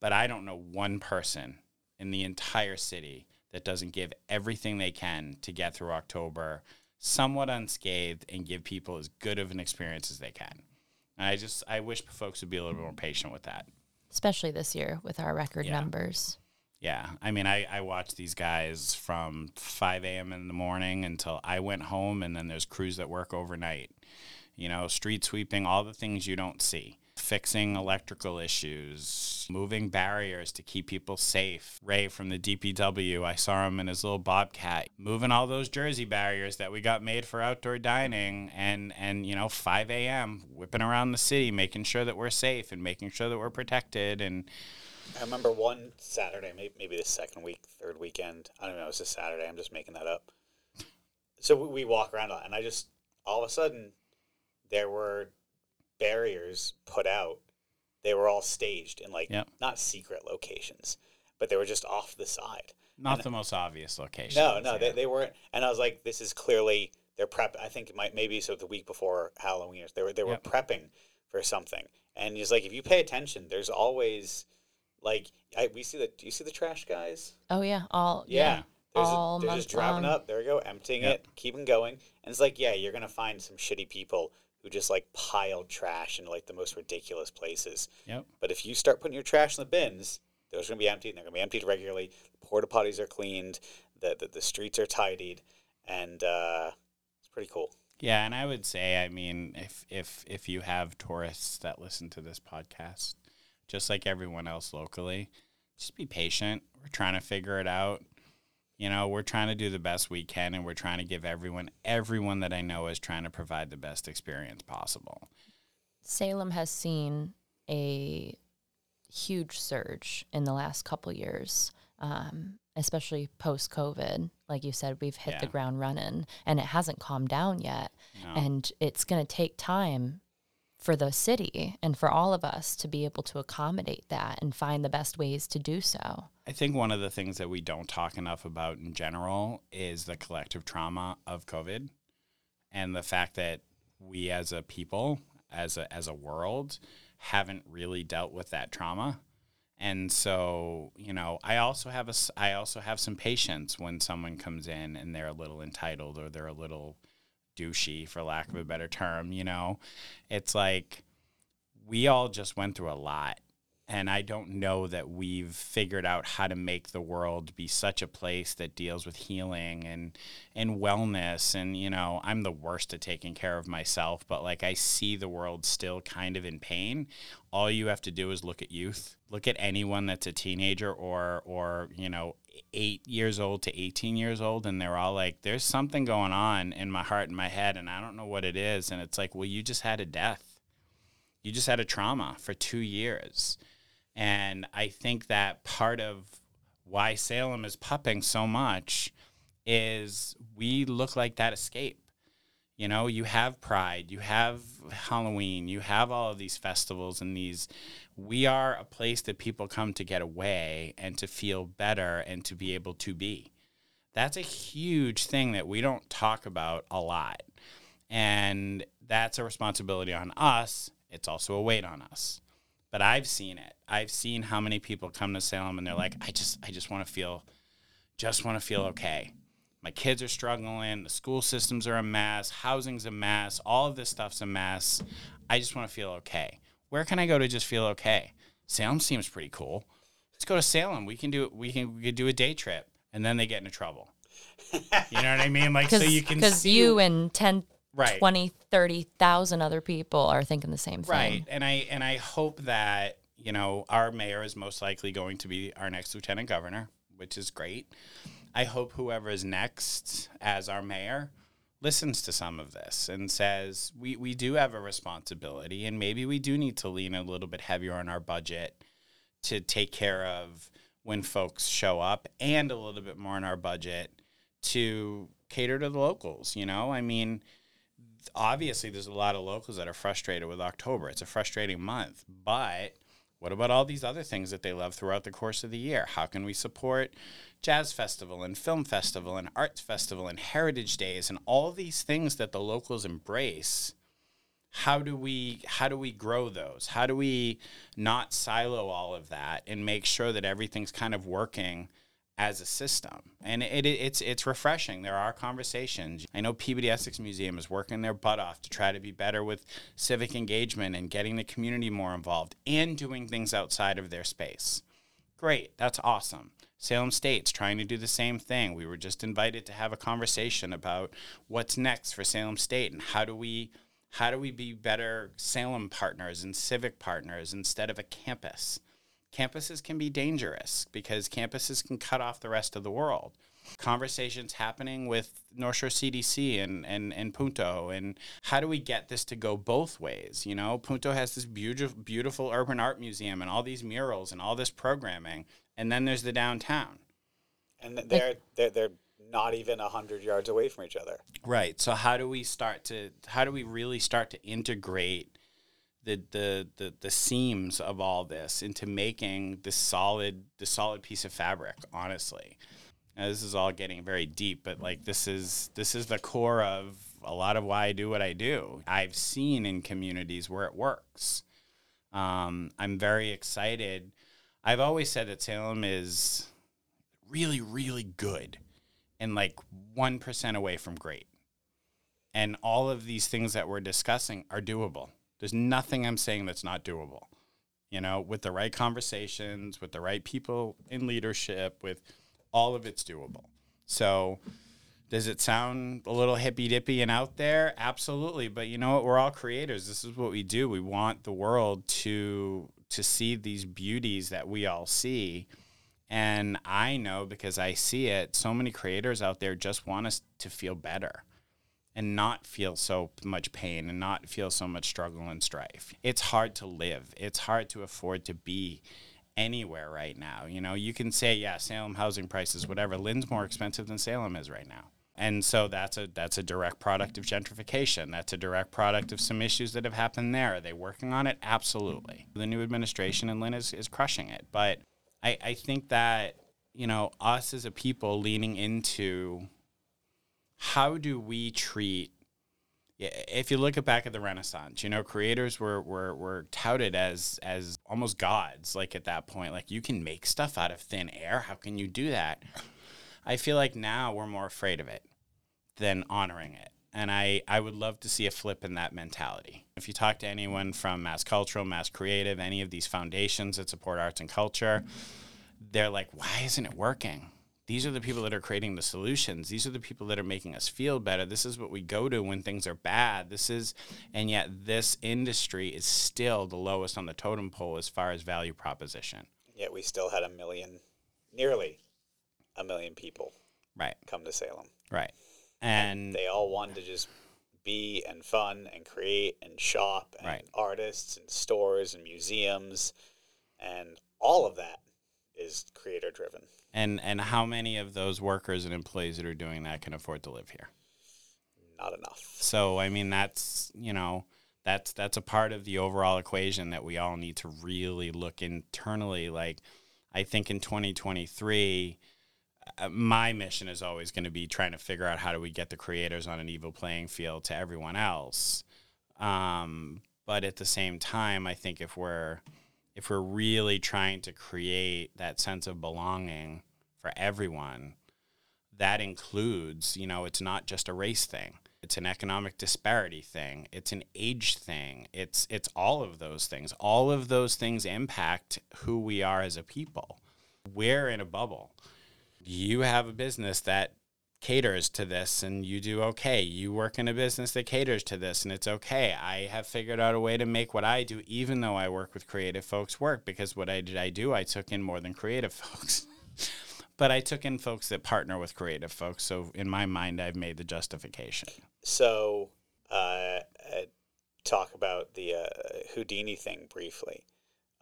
but I don't know one person in the entire city that doesn't give everything they can to get through October somewhat unscathed and give people as good of an experience as they can. And I just I wish folks would be a little more patient with that. Especially this year with our record Yeah. numbers. Yeah, I mean, I, I watch these guys from 5 a.m. in the morning until I went home, and then there's crews that work overnight. You know, street sweeping, all the things you don't see. Fixing electrical issues, moving barriers to keep people safe. Ray from the DPW, I saw him in his little bobcat, moving all those Jersey barriers that we got made for outdoor dining and and you know 5 a.m. whipping around the city, making sure that we're safe and making sure that we're protected and I remember one Saturday, maybe, maybe the second week, third weekend. I don't know. It was a Saturday. I'm just making that up. So we, we walk around, and I just all of a sudden there were barriers put out. They were all staged in like Yep. not secret locations, but they were just off the side. not the most obvious location. No, no, they, they weren't. And I was like, this is clearly they're prep. I think it might maybe so the week before Halloween, they were they were Yep. prepping for something. And he's like, if you pay attention, there's always like I, we see the. Do you see the trash guys? Oh yeah, all Yeah. yeah, They're, all just, they're just driving long. up. There we go, emptying Yep. it, keeping going. And it's like, yeah, you're gonna find some shitty people who just like piled trash into like the most ridiculous places. Yep. But if you start putting your trash in the bins, those are gonna be emptied, and they're gonna be emptied regularly. Porta potties are cleaned. The the, the streets are tidied, and uh, it's pretty cool. Yeah, and I would say, I mean, if if if you have tourists that listen to this podcast, just like everyone else locally, just be patient. We're trying to figure it out. You know, we're trying to do the best we can, and we're trying to give everyone everyone that I know is trying to provide the best experience possible. Salem has seen a huge surge in the last couple years, um, especially post COVID. Like you said, we've hit the ground running, and it hasn't calmed down yet. No. And it's going to take time for the city and for all of us to be able to accommodate that and find the best ways to do so. I think one of the things that we don't talk enough about in general is the collective trauma of COVID and the fact that we as a people, as a as a world, haven't really dealt with that trauma. And so, you know, I also have a I also have some patience when someone comes in and they're a little entitled or they're a little douchey for lack of a better term, you know. It's like we all just went through a lot and I don't know that we've figured out how to make the world be such a place that deals with healing and and wellness. And you know I'm the worst at taking care of myself but like I see the world still kind of in pain. All you have to do is look at youth. Look at anyone that's a teenager or or you know 8 years old to 18 years old and they're all like there's something going on in my heart and my head and I don't know what it is. And it's like well you just had a death. You just had a trauma for 2 years. And I think that part of why Salem is pupping so much is we look like that escape. You know, you have Pride, you have Halloween, you have all of these festivals and these. We are a place that people come to get away and to feel better and to be able to be. That's a huge thing that we don't talk about a lot. And that's a responsibility on us. It's also a weight on us but I've seen it. I've seen how many people come to Salem and they're like, I just, I just want to feel, just want to feel okay. My kids are struggling. The school systems are a mess. Housing's a mess. All of this stuff's a mess. I just want to feel okay. Where can I go to just feel okay? Salem seems pretty cool. Let's go to Salem. We can do we can we can do a day trip, and then they get into trouble. You know what I mean? Like so you can Because you and 10, Right. 20, 30,000 other people are thinking the same thing. Right. And I and I hope that, you know, our mayor is most likely going to be our next lieutenant governor, which is great. I hope whoever is next as our mayor listens to some of this and says we, we do have a responsibility and maybe we do need to lean a little bit heavier on our budget to take care of when folks show up and a little bit more in our budget to cater to the locals, you know? I mean, obviously there's a lot of locals that are frustrated with October. It's a frustrating month, but what about all these other things that they love throughout the course of the year? How can we support jazz festival and film festival and arts festival and heritage days and all these things that the locals embrace? How do we how do we grow those? How do we not silo all of that and make sure that everything's kind of working as a system. And it, it, it's it's refreshing. There are conversations. I know Peabody Essex Museum is working their butt off to try to be better with civic engagement and getting the community more involved and doing things outside of their space. Great, that's awesome. Salem State's trying to do the same thing. We were just invited to have a conversation about what's next for Salem State and how do we How do we be better Salem partners and civic partners instead of a campus? Campuses can be dangerous because campuses can cut off the rest of the world. Conversations happening with North Shore CDC and, and, and Punto, and how do we get this to go both ways? You know, Punto has this beautiful, beautiful urban art museum and all these murals and all this programming, and then there's the downtown. And they're they're they're not even a hundred yards away from each other. Right. So how do we start to how do we really start to integrate the the the, the seams of all this into making the solid the solid piece of fabric, honestly. Now, this is all getting very deep, but like this is this is the core of a lot of why I do what I do. I've seen in communities where it works. Um, I'm very excited. I've always said that Salem is really, really good and like 1% away from great. And all of these things that we're discussing are doable. There's nothing I'm saying that's not doable. You know, with the right conversations, with the right people in leadership, with all of it's doable. So, does it sound a little hippy dippy and out there? Absolutely. But you know what? We're all creators. This is what we do. We want the world to to see these beauties that we all see and I know because I see it, so many creators out there just want us to feel better and not feel so much pain and not feel so much struggle and strife. It's hard to live. It's hard to afford to be anywhere right now. You know, you can say, yeah, Salem housing prices, whatever. Lynn's more expensive than Salem is right now. And so that's a that's a direct product of gentrification. That's a direct product of some issues that have happened there. Are they working on it? Absolutely. The new administration and Lynn is, is crushing it. But I, I think that, you know, us as a people leaning into how do we treat if you look back at the Renaissance, you know, creators were, were were touted as as almost gods. Like at that point, like you can make stuff out of thin air. How can you do that? I feel like now we're more afraid of it than honoring it. And I, I would love to see a flip in that mentality. If you talk to anyone from Mass Cultural, Mass Creative, any of these foundations that support arts and culture, they're like, why isn't it working? These are the people that are creating the solutions. These are the people that are making us feel better. This is what we go to when things are bad. This is, and yet this industry is still the lowest on the totem pole as far as value proposition. Yet we still had a million, nearly a million people right come to Salem. Right and they all wanted to just be and fun and create and shop and right. artists and stores and museums and all of that is creator driven. And and how many of those workers and employees that are doing that can afford to live here? Not enough. So I mean that's, you know, that's that's a part of the overall equation that we all need to really look internally like I think in 2023 uh, my mission is always going to be trying to figure out how do we get the creators on an evil playing field to everyone else. Um, but at the same time, I think if we're if we're really trying to create that sense of belonging for everyone, that includes, you know, it's not just a race thing. It's an economic disparity thing. It's an age thing. It's it's all of those things. All of those things impact who we are as a people. We're in a bubble you have a business that caters to this and you do okay. You work in a business that caters to this and it's okay. I have figured out a way to make what I do, even though I work with creative folks, work because what I did I do, I took in more than creative folks. but I took in folks that partner with creative folks. So in my mind, I've made the justification. So, uh, uh, talk about the uh, Houdini thing briefly.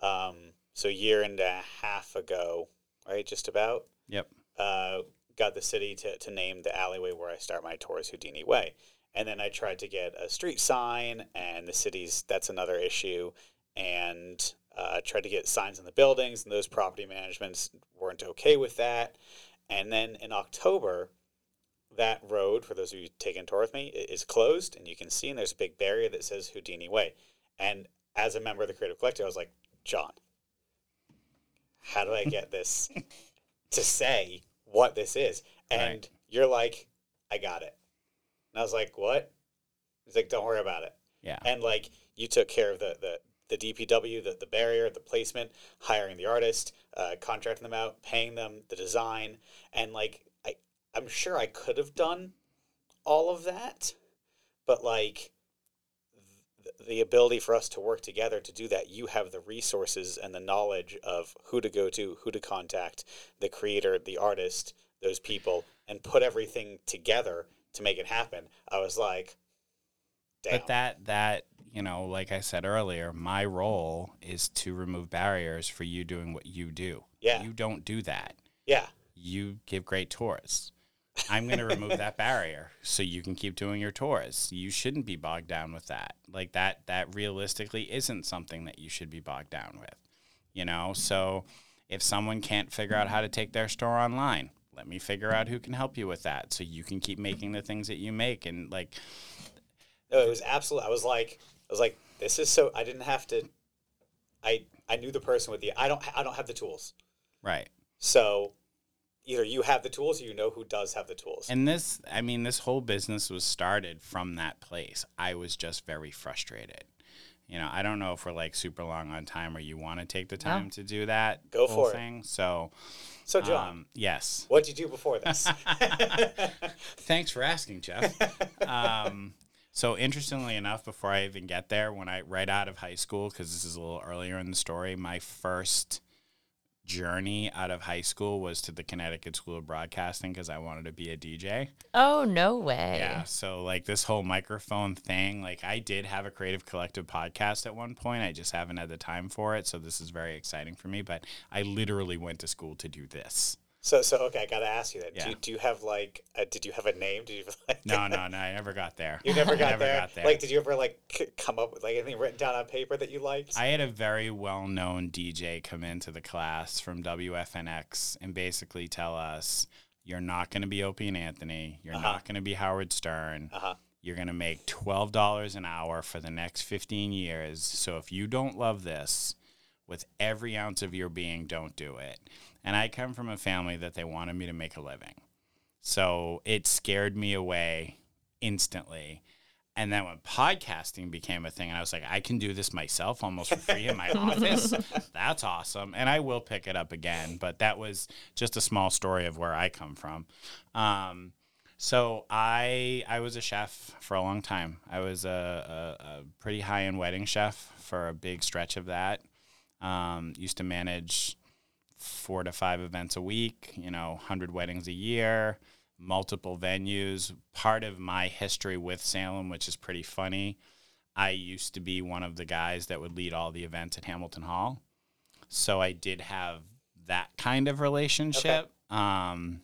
Um, so, a year and a half ago, right? Just about. Yep uh, got the city to, to name the alleyway where I start my tours Houdini Way. And then I tried to get a street sign, and the city's that's another issue. And uh, tried to get signs in the buildings, and those property managements weren't okay with that. And then in October, that road, for those of you taking a tour with me, is closed, and you can see, and there's a big barrier that says Houdini Way. And as a member of the Creative Collective, I was like, John, how do I get this to say what this is. And right. you're like, I got it. And I was like, what? He's like, don't worry about it. Yeah. And like, you took care of the, the, the DPW, the, the barrier, the placement, hiring the artist, uh, contracting them out, paying them, the design. And like, I, I'm sure I could have done all of that, but like, the ability for us to work together to do that. You have the resources and the knowledge of who to go to, who to contact, the creator, the artist, those people, and put everything together to make it happen. I was like, damn. But that that you know, like I said earlier, my role is to remove barriers for you doing what you do. Yeah. You don't do that. yeah. You give great tours. I'm going to remove that barrier so you can keep doing your tours. You shouldn't be bogged down with that. Like that that realistically isn't something that you should be bogged down with. You know, so if someone can't figure out how to take their store online, let me figure out who can help you with that so you can keep making the things that you make and like No, it was absolute. I was like, I was like, this is so. I didn't have to. I I knew the person with the. I don't. I don't have the tools. right. So, either you have the tools or you know who does have the tools. And this, I mean, this whole business was started from that place. I was just very frustrated. You know, I don't know if we're like super long on time or you want to take the time to do that Go whole for it. So, so, John, um, yes. What did you do before this? Thanks for asking, Jeff. um, so interestingly enough, before I even get there, when I right out of high school, because this is a little earlier in the story, my first journey out of high school was to the Connecticut School of Broadcasting because I wanted to be a DJ. Oh, no way. Yeah. So like this whole microphone thing, like I did have a creative collective podcast at one point. I just haven't had the time for it. So this is very exciting for me. But I literally went to school to do this. So, so okay, I gotta ask you that. Do, Yeah. you, do you have like? A, did you have a name? Did you like? No, no, no. I never got there. You never got never there. got there. Like, did you ever like c- come up with like anything written down on paper that you liked? I had a very well known DJ come into the class from WFNX and basically tell us, you're not going to be Opie and Anthony. You're Uh-huh. not going to be Howard Stern. uh huh. You're going to make $12 an hour for the next 15 years. So if you don't love this with every ounce of your being, don't do it. And I come from a family that they wanted me to make a living. So it scared me away instantly. And then when podcasting became a thing, and I was like, I can do this myself almost for free in my office. That's awesome. And I will pick it up again. But that was just a small story of where I come from. Um, so I I was a chef for a long time. I was a, a, a pretty high end wedding chef for a big stretch of that. Um, used to manage four to five events a week, you know, 100 weddings a year, multiple venues. Part of my history with Salem, which is pretty funny, I used to be one of the guys that would lead all the events at Hamilton Hall. So I did have that kind of relationship. Um,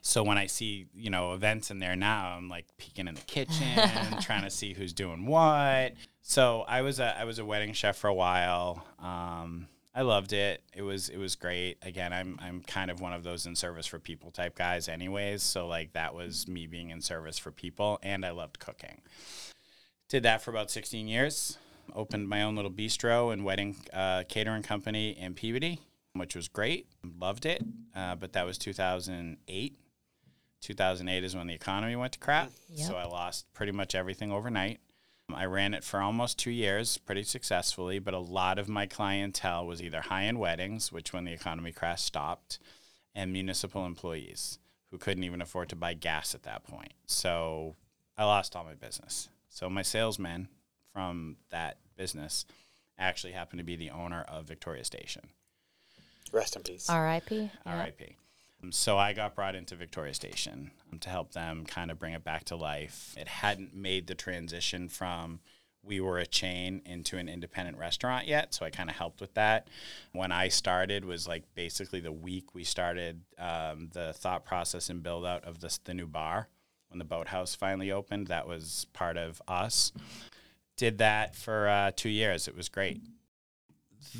so when I see, you know, events in there now, I'm like peeking in the kitchen, trying to see who's doing what. So I was a I was a wedding chef for a while. Um, I loved it. It was it was great. Again, I'm I'm kind of one of those in service for people type guys, anyways. So like that was me being in service for people, and I loved cooking. Did that for about 16 years. Opened my own little bistro and wedding uh, catering company in Peabody, which was great. Loved it. Uh, but that was 2008. 2008 is when the economy went to crap. Yep. So I lost pretty much everything overnight. I ran it for almost two years pretty successfully, but a lot of my clientele was either high end weddings, which when the economy crashed stopped, and municipal employees who couldn't even afford to buy gas at that point. So I lost all my business. So my salesman from that business actually happened to be the owner of Victoria Station. Rest in peace. R.I.P. Yeah. RIP. So I got brought into Victoria Station um, to help them kind of bring it back to life. It hadn't made the transition from we were a chain into an independent restaurant yet, so I kind of helped with that. When I started was like basically the week we started um, the thought process and build out of this the new bar when the boathouse finally opened. That was part of us. Did that for uh, two years. It was great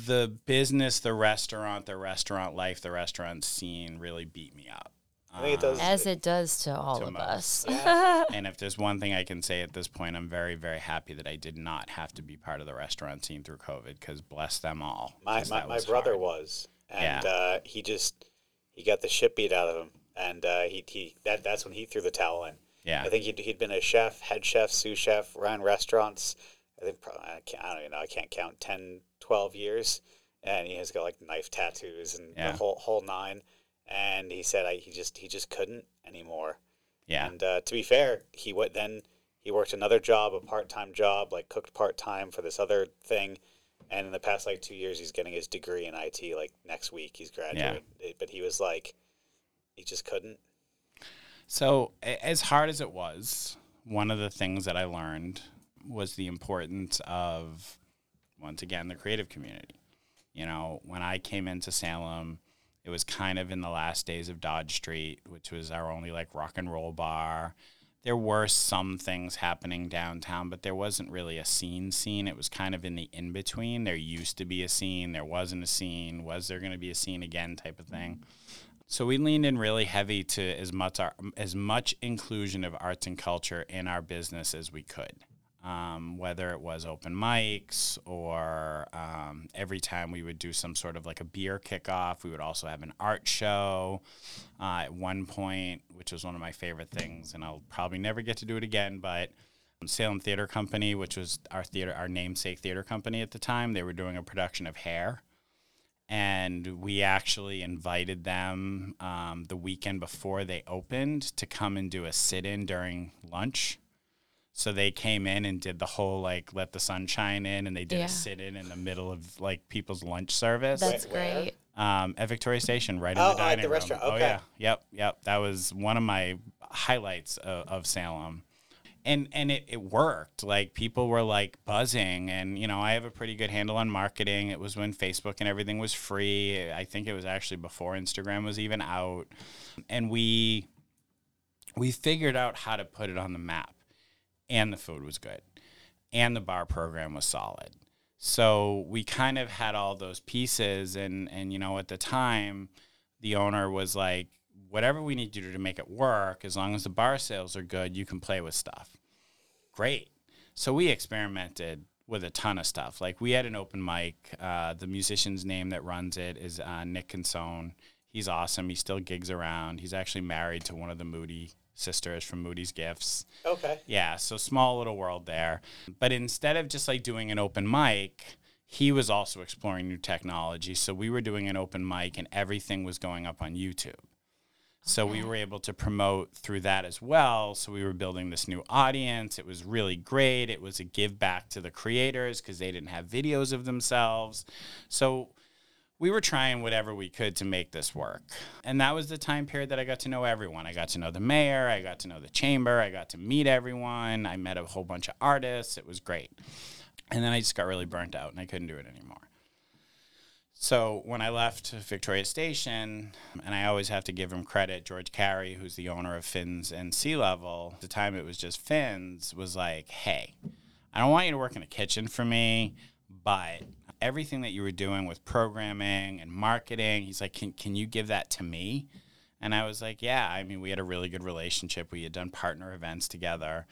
the business, the restaurant, the restaurant life, the restaurant scene really beat me up. I think it does. Um, As it does to all To of most. us. Yeah. and if there's one thing I can say at this point, I'm very, very happy that I did not have to be part of the restaurant scene through COVID because bless them all. My 'cause my, that my was brother hard. was, and Yeah. uh, he just he got the shit beat out of him, and uh, he he that that's when he threw the towel in. Yeah. I think he'd, he'd been a chef, head chef, sous chef, ran restaurants. I think probably, I, can't, I don't even know. I can't count 10, 12 years, and he has got like knife tattoos and Yeah. the whole whole nine. And he said I, he just he just couldn't anymore. yeah. And uh, to be fair, he went then he worked another job, a part time job, like cooked part time for this other thing. And in the past like two years, he's getting his degree in IT. Like next week, he's graduating. But he was like, he just couldn't. So, as hard as it was, one of the things that I learned was the importance of, once again, the creative community. You know, when I came into Salem, it was kind of in the last days of Dodge Street, which was our only like rock and roll bar. There were some things happening downtown, but there wasn't really a scene scene. It was kind of in the in between. There used to be a scene, there wasn't a scene. Was there going to be a scene again type of thing? So we leaned in really heavy to as much our, as much inclusion of arts and culture in our business as we could. Um, whether it was open mics or um, every time we would do some sort of like a beer kickoff, we would also have an art show. Uh, at one point, which was one of my favorite things, and I'll probably never get to do it again, but Salem Theater Company, which was our theater, our namesake theater company at the time, they were doing a production of Hair and we actually invited them um, the weekend before they opened to come and do a sit-in during lunch so they came in and did the whole like let the sun shine in and they did Yeah. a sit-in in the middle of like people's lunch service. That's Where- great. um, at victoria station right Oh, in the oh, at dining the room. restaurant. oh yeah. Yep yep. That was one of my highlights of, of salem. And and it, it worked. Like people were like buzzing. And you know i have a pretty good handle on marketing. It was when facebook and everything was free. I think it was actually before instagram was even out. And we we figured out how to put it on the map and the food was good and the bar program was solid. So we kind of had all those pieces and and you know at the time the owner was like whatever we need to do to make it work as long as the bar sales are good you can play with stuff. Great. So we experimented with a ton of stuff. Like we had an open mic uh, the musician's name that runs it is uh, nick consone. He's awesome. He still gigs around. He's actually married to one of the moody sisters from moody's gifts Okay. yeah, so small little world there. But instead of just like doing an open mic, he was also exploring new technology. So we were doing an open mic and everything was going up on YouTube. So we were able to promote through that as well. So we were building this new audience. It was really great. It was a give back to the creators because they didn't have videos of themselves. So we were trying whatever we could to make this work. And that was the time period that I got to know everyone. I got to know the mayor, I got to know the chamber, I got to meet everyone, I met a whole bunch of artists. It was great. And then I just got really burnt out and I couldn't do it anymore. So when I left Victoria Station, and I always have to give him credit, George Carey, who's the owner of Finz and Sea Level, at the time it was just Finz, was like, hey, I don't want you to work in the kitchen for me, but everything that you were doing with programming and marketing, he's like, can, can you give that to me? And I was like, yeah. I mean, we had a really good relationship. We had done partner events together.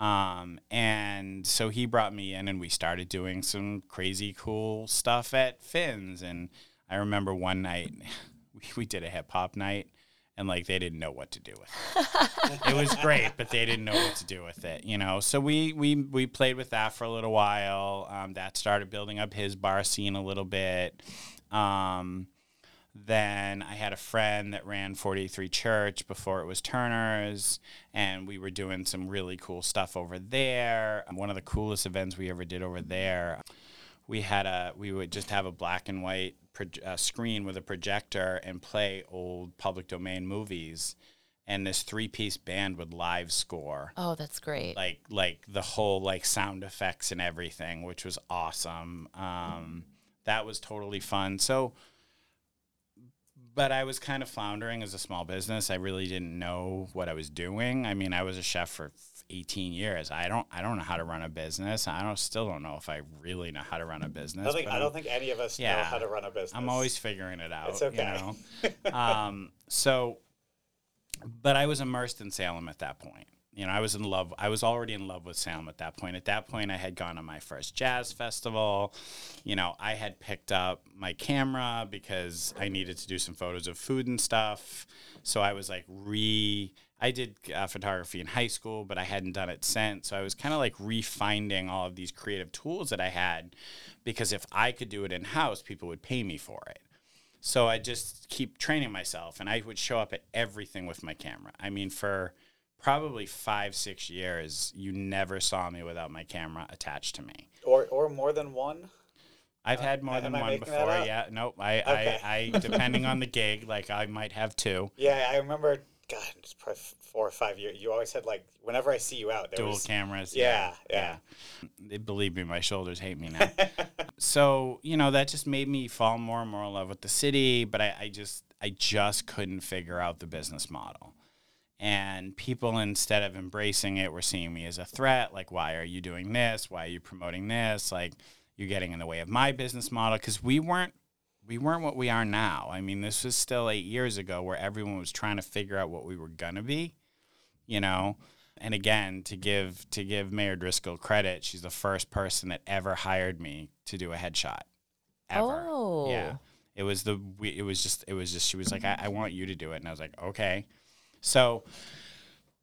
Um, and so he brought me in and we started doing some crazy cool stuff at Finz. And I remember one night we, we did a hip hop night and like they didn't know what to do with it. it was great, but they didn't know what to do with it, you know. So we we we played with that for a little while. Um, that started building up his bar scene a little bit. Um, then I had a friend that ran 43 Church before it was Turner's, and we were doing some really cool stuff over there. One of the coolest events we ever did over there, we had a we would just have a black and white pro- uh, screen with a projector and play old public domain movies, and this three piece band would live score Oh, that's great. like like the whole like sound effects and everything, which was awesome. Um, that was totally fun. So, but I was kind of floundering as a small business. I really didn't know what I was doing. I mean, I was a chef for 18 years. I don't I don't know how to run a business. I don't still don't know if I really know how to run a business. don't think, I don't think any of us know how to run a business. I'm always figuring it out. It's okay. You know? um, so, but I was immersed in Salem at that point. You know, I was in love. I was already in love with Salem at that point. At that point, I had gone to my first jazz festival. You know, I had picked up my camera because I needed to do some photos of food and stuff. So I was like re. I did uh, photography in high school, but I hadn't done it since. So I was kind of like refinding all of these creative tools that I had because if I could do it in house, people would pay me for it. So I just keep training myself, and I would show up at everything with my camera. I mean, for probably five, six years, you never saw me without my camera attached to me. Or or more than one. I've had more am than one before. Yeah, nope. I, Okay. I, I, depending on the gig, like I might have two Yeah, I remember. God, it's probably four or five years. You always had like whenever I see you out, there dual was cameras. Yeah, yeah. They believe me, my shoulders hate me now. so you know that just made me fall more and more in love with the city. But I, I just, I just couldn't figure out the business model. And people, instead of embracing it, were seeing me as a threat. Like, why are you doing this? Why are you promoting this? Like, you're getting in the way of my business model because we weren't we weren't what we are now. I mean, this was still eight years ago where everyone was trying to figure out what we were gonna be, you know. And again, to give to give Mayor Driscoll credit, she's the first person that ever hired me to do a headshot. Ever. Oh. Yeah. It was the we, it was just it was just she was like I, I want you to do it and I was like okay. So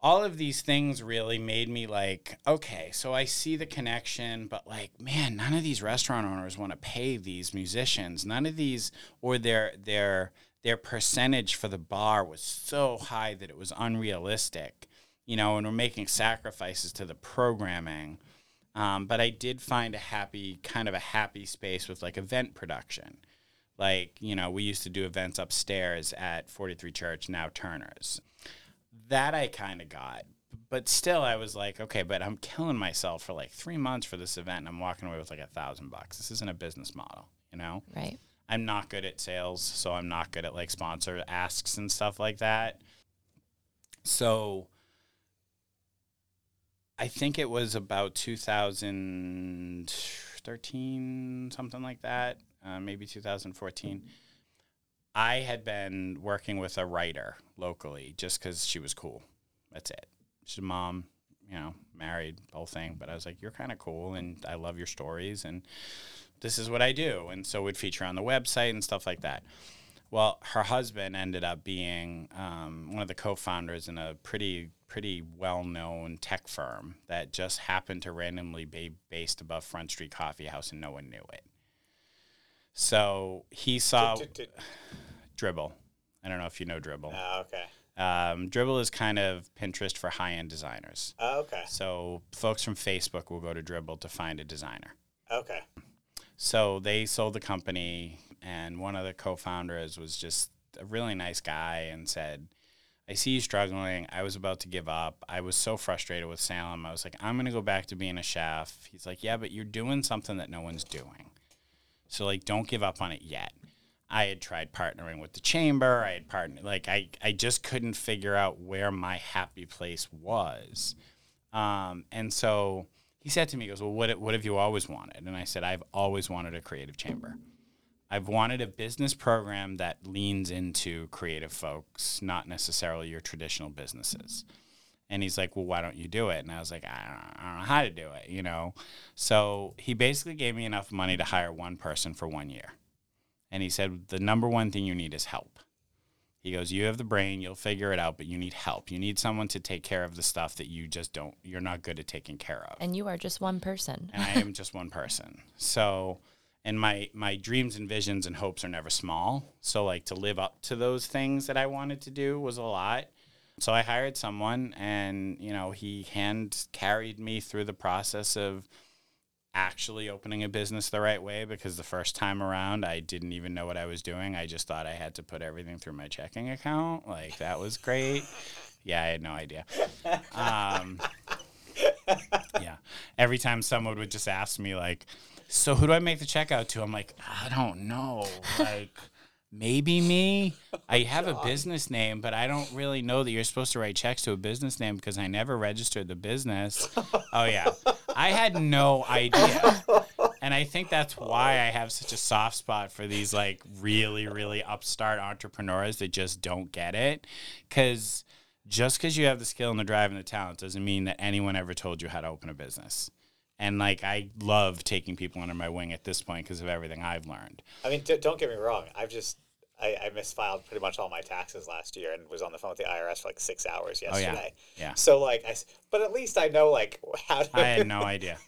all of these things really made me like, okay, so I see the connection, but like, man, none of these restaurant owners want to pay these musicians. None of these, or their their their percentage for the bar was so high that it was unrealistic, you know, and we're making sacrifices to the programming. Um, but I did find a happy, kind of a happy space with like event production. Like, you know, we used to do events upstairs at 43 Church, now Turner's that I kind of got. But still, I was like, okay, but I'm killing myself for like three months for this event, and I'm walking away with like a thousand bucks. This isn't a business model, you know. Right. I'm not good at sales, so I'm not good at like sponsor asks and stuff like that. So I think it was about 2013, something like that, uh, maybe 2014. I had been working with a writer locally just because she was cool. That's it. She's a mom, you know, married, whole thing. But I was like, you're kind of cool, and I love your stories, and this is what I do. And so we'd feature on the website and stuff like that. Well, her husband ended up being um, one of the co-founders in a pretty pretty well-known tech firm that just happened to randomly be based above Front Street Coffee House, and no one knew it. So he saw Dribbble. I don't know if you know Dribbble. Oh, okay. Um, Dribbble is kind of Pinterest for high-end designers. Oh, okay. So folks from Facebook will go to Dribbble to find a designer. Okay. So they sold the company, and one of the co-founders was just a really nice guy and said, "I see you struggling. I was about to give up. I was so frustrated with Salem. I was like, I'm gonna go back to being a chef." He's like, "Yeah, but you're doing something that no one's doing. So like, don't give up on it yet." I had tried partnering with the chamber. I had partnered like I, I just couldn't figure out where my happy place was. Um, and so he said to me, he goes, Well, what, what have you always wanted? And I said, I've always wanted a creative chamber. I've wanted a business program that leans into creative folks, not necessarily your traditional businesses. And he's like, Well, why don't you do it? And I was like, I don't, I don't know how to do it, you know? So he basically gave me enough money to hire one person for one year. And he said, The number one thing you need is help. He goes, You have the brain, you'll figure it out, but you need help. You need someone to take care of the stuff that you just don't, you're not good at taking care of. And you are just one person. and I am just one person. So, and my my dreams and visions and hopes are never small. So, like to live up to those things that I wanted to do was a lot. So I hired someone, and you know, he hand carried me through the process of actually opening a business the right way because the first time around I didn't even know what I was doing. I just thought I had to put everything through my checking account. Like that was great. Yeah, I had no idea. Um, yeah. Every time someone would just ask me like, "So who do I make the check out to?" I'm like, "I don't know." Like maybe me. I have a business name, but I don't really know that you're supposed to write checks to a business name because I never registered the business. Oh yeah. I had no idea. And I think that's why I have such a soft spot for these like really really upstart entrepreneurs that just don't get it cuz just because you have the skill and the drive and the talent doesn't mean that anyone ever told you how to open a business. And like I love taking people under my wing at this point because of everything I've learned. I mean, d- don't get me wrong. I've just I, I misfiled pretty much all my taxes last year and was on the phone with the IRS for like six hours Oh, yeah. yesterday. Yeah. So like, I but at least I know like how to. I had no idea.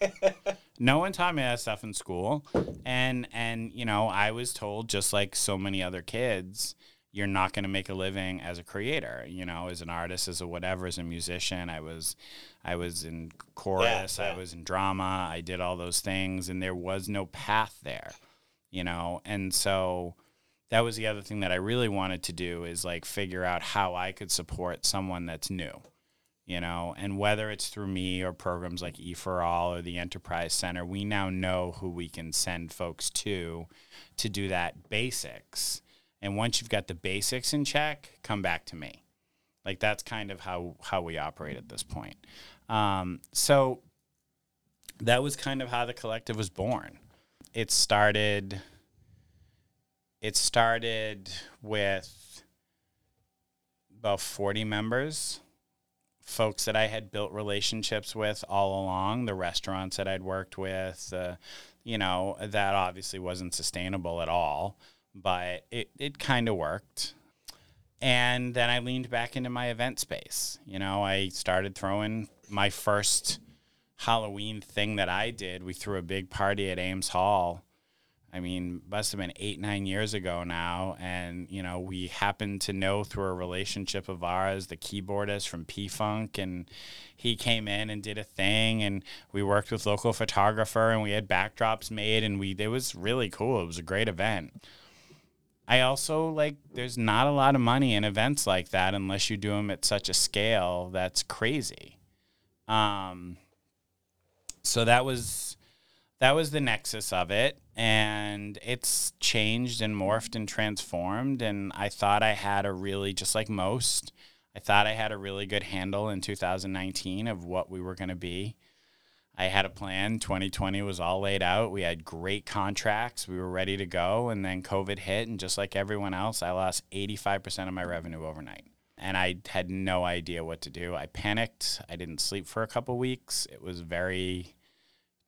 No one taught me that stuff in school, and and you know I was told just like so many other kids, you're not going to make a living as a creator, you know, as an artist, as a whatever, as a musician. I was, I was in chorus, Yeah, yeah. I was in drama, I did all those things, and there was no path there, you know, and so that was the other thing that I really wanted to do is like figure out how I could support someone that's new, you know, and whether it's through me or programs like E for All or the Enterprise Center, we now know who we can send folks to to do that basics. And once you've got the basics in check, come back to me. Like that's kind of how how we operate at this point. Um, so that was kind of how the collective was born. It started. It started with about forty members, folks that I had built relationships with all along, the restaurants that I'd worked with. Uh, you know that obviously wasn't sustainable at all, but it it kind of worked and then I leaned back into my event space. You know, I started throwing my first Halloween thing that I did. We threw a big party at Ames Hall. I mean, must have been eight, nine years ago now. And, you know, we happened to know through a relationship of ours the keyboardist from P Funk. And he came in and did a thing. And we worked with local photographer and we had backdrops made. And we, it was really cool. It was a great event. I also like there's not a lot of money in events like that unless you do them at such a scale that's crazy. Um, so that was that was the nexus of it and it's changed and morphed and transformed and I thought I had a really just like most I thought I had a really good handle in 2019 of what we were going to be. I had a plan. 2020 was all laid out. We had great contracts. We were ready to go. And then COVID hit. And just like everyone else, I lost 85% of my revenue overnight. And I had no idea what to do. I panicked. I didn't sleep for a couple weeks. It was very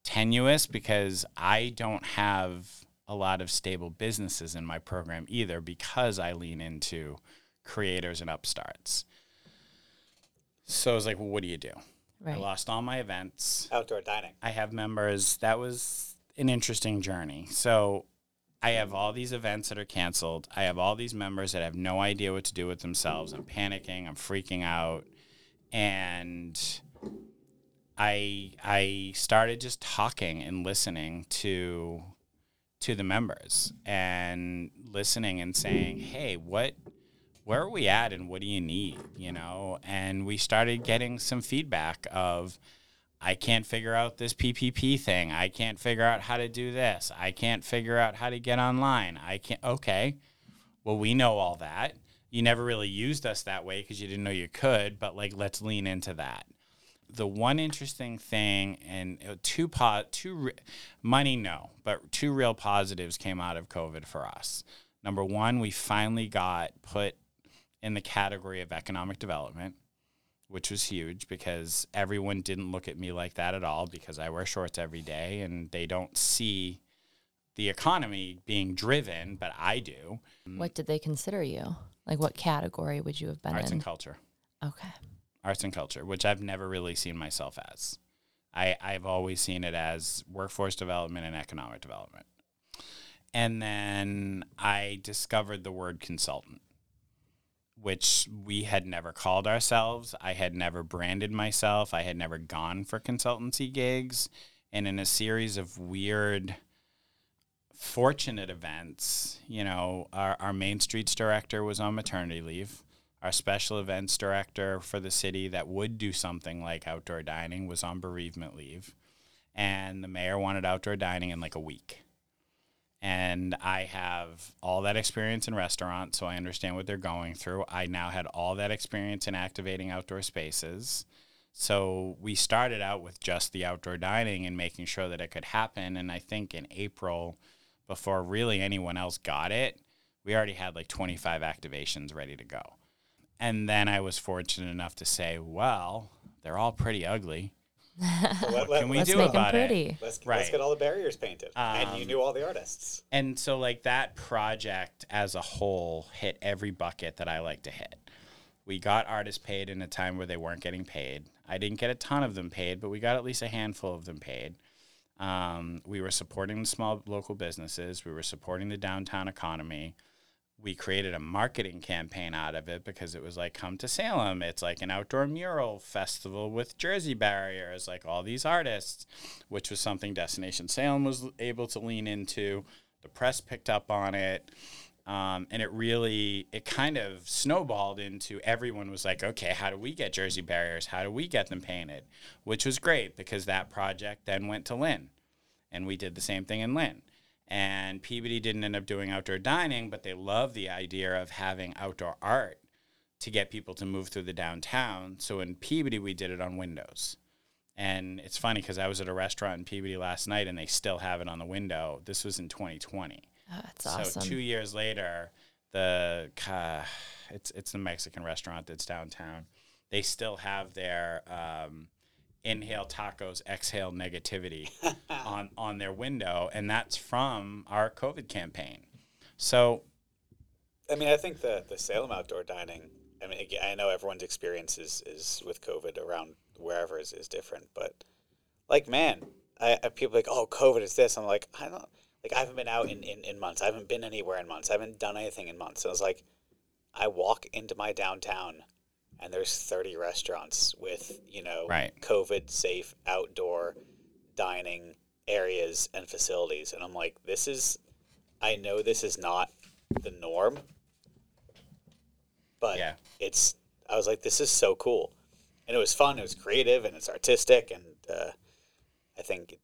tenuous because I don't have a lot of stable businesses in my program either because I lean into creators and upstarts. So I was like, well, what do you do? I lost all my events. Outdoor dining. I have members. That was an interesting journey. So I have all these events that are canceled. I have all these members that have no idea what to do with themselves. I'm panicking. I'm freaking out. And I I started just talking and listening to to the members and listening and saying, "Hey, what where are we at and what do you need?" you know? And we started getting some feedback of I can't figure out this PPP thing. I can't figure out how to do this. I can't figure out how to get online. I can't Okay. Well, we know all that. You never really used us that way because you didn't know you could, but like let's lean into that the one interesting thing and uh, two po- two re- money no but two real positives came out of covid for us number one we finally got put in the category of economic development which was huge because everyone didn't look at me like that at all because i wear shorts every day and they don't see the economy being driven but i do What did they consider you? Like, what category would you have been in? arts in? and culture okay. arts and culture, which I've never really seen myself as. I, I've always seen it as workforce development and economic development. And then I discovered the word consultant, which we had never called ourselves. I had never branded myself. I had never gone for consultancy gigs. And in a series of weird, fortunate events, you know, our, our Main Streets director was on maternity leave our special events director for the city that would do something like outdoor dining was on bereavement leave and the mayor wanted outdoor dining in like a week and i have all that experience in restaurants so i understand what they're going through. I now had all that experience in activating outdoor spaces. So we started out with just the outdoor dining and making sure that it could happen and i think in april before really anyone else got it we already had like 25 activations ready to go. And then I was fortunate enough to say, well, they're all pretty ugly. So let, Can we Let's do make them about it? pretty. Let's, let's get all the barriers painted. and you Um, knew all the artists. And so, like, that project as a whole hit every bucket that I like to hit. We got artists paid in a time where they weren't getting paid. I didn't get a ton of them paid, but we got at least a handful of them paid. Um, we were supporting the small local businesses. We were supporting the downtown economy. We created a marketing campaign out of it because it was like come to Salem. It's like an outdoor mural festival with jersey barriers like all these artists which was something Destination Salem was able to lean into. The press picked up on it um, and it really it kind of snowballed into everyone was like okay how do we get jersey barriers? How do we get them painted? Which was great because that project then went to Lynn and we did the same thing in Lynn and Peabody didn't end up doing outdoor dining, but they love the idea of having outdoor art to get people to move through the downtown. So in Peabody, we did it on windows. And it's funny because I was at a restaurant in Peabody last night and they still have it on the window. This was in 2020. Oh, that's awesome. So two years later, the uh, it's it's the Mexican restaurant that's downtown. They still have their um, inhale tacos, exhale negativity on on their window, and that's from our COVID campaign. So, I mean, I think the the Salem outdoor dining. I mean, I know everyone's experience is, is with COVID around wherever is, is different, but like, man, I, I people like, oh, COVID is this. I'm like, I don't like. I haven't been out in, in, in months. I haven't been anywhere in months. I haven't done anything in months. So I was like, I walk into my downtown and there's 30 restaurants with you know Right. covid safe outdoor dining areas and facilities and i'm like this is i know this is not the norm but Yeah. it's i was like this is so cool and it was fun it was creative and it's artistic and uh, i think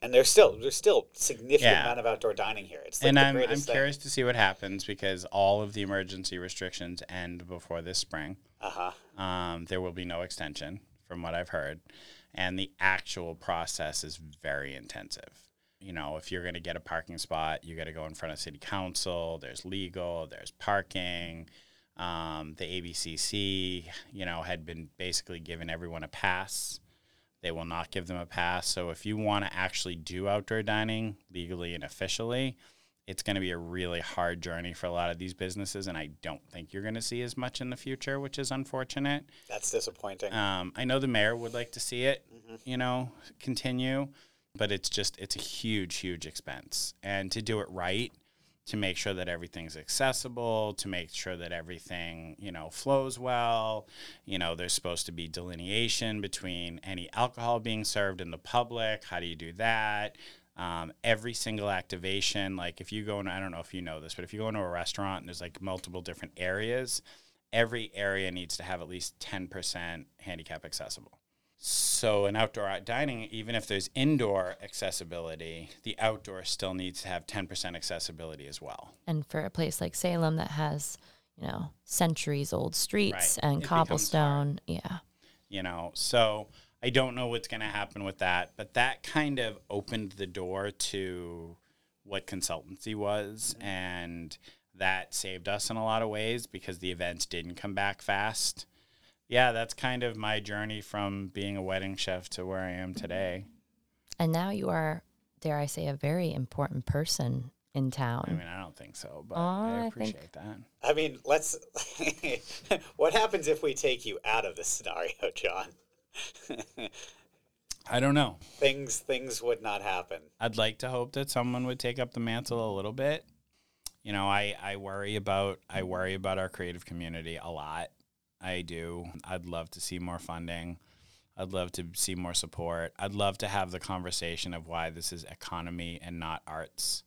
and there's still there's still significant Yeah. amount of outdoor dining here it's like and I'm, I'm thing. curious to see what happens because all of the emergency restrictions end before this spring. Uh-huh Um, there will be no extension, from what I've heard, and the actual process is very intensive. You know, if you're going to get a parking spot, you got to go in front of city council. There's legal, there's parking. Um, the ABCC, you know, had been basically giving everyone a pass. They will not give them a pass. So if you want to actually do outdoor dining legally and officially, it's going to be a really hard journey for a lot of these businesses, and I don't think you're going to see as much in the future, which is unfortunate. that's disappointing Um, I know the mayor would like to see it, you know, continue, but it's just it's a huge, huge expense, and to do it right, to make sure that everything's accessible, to make sure that everything you know flows well, you know, there's supposed to be delineation between any alcohol being served in the public. How do you do that? Um, every single activation, like if you go in, I don't know if you know this, but if you go into a restaurant and there's like multiple different areas, every area needs to have at least 10% handicap accessible. So, in outdoor dining, even if there's indoor accessibility, the outdoor still needs to have 10% accessibility as well. and for a place like Salem that has, you know, centuries old streets Right. And becomes cobblestone, yeah. you know so i don't know what's going to happen with that but that kind of opened the door to what consultancy was mm-hmm. and that saved us in a lot of ways because the events didn't come back fast yeah that's kind of my journey from being a wedding chef to where i am mm-hmm. today And now you are, dare I say, a very important person in town. i mean i don't think so but Oh, I i think- appreciate that I mean, let's. what happens if we take you out of this scenario, John? I don't know things things would not happen. I'd like to hope that someone would take up the mantle a little bit. You know, I, I worry about I worry about our creative community a lot. I do. I'd love to see more funding. I'd love to see more support. I'd love to have the conversation of why this is economy and not arts.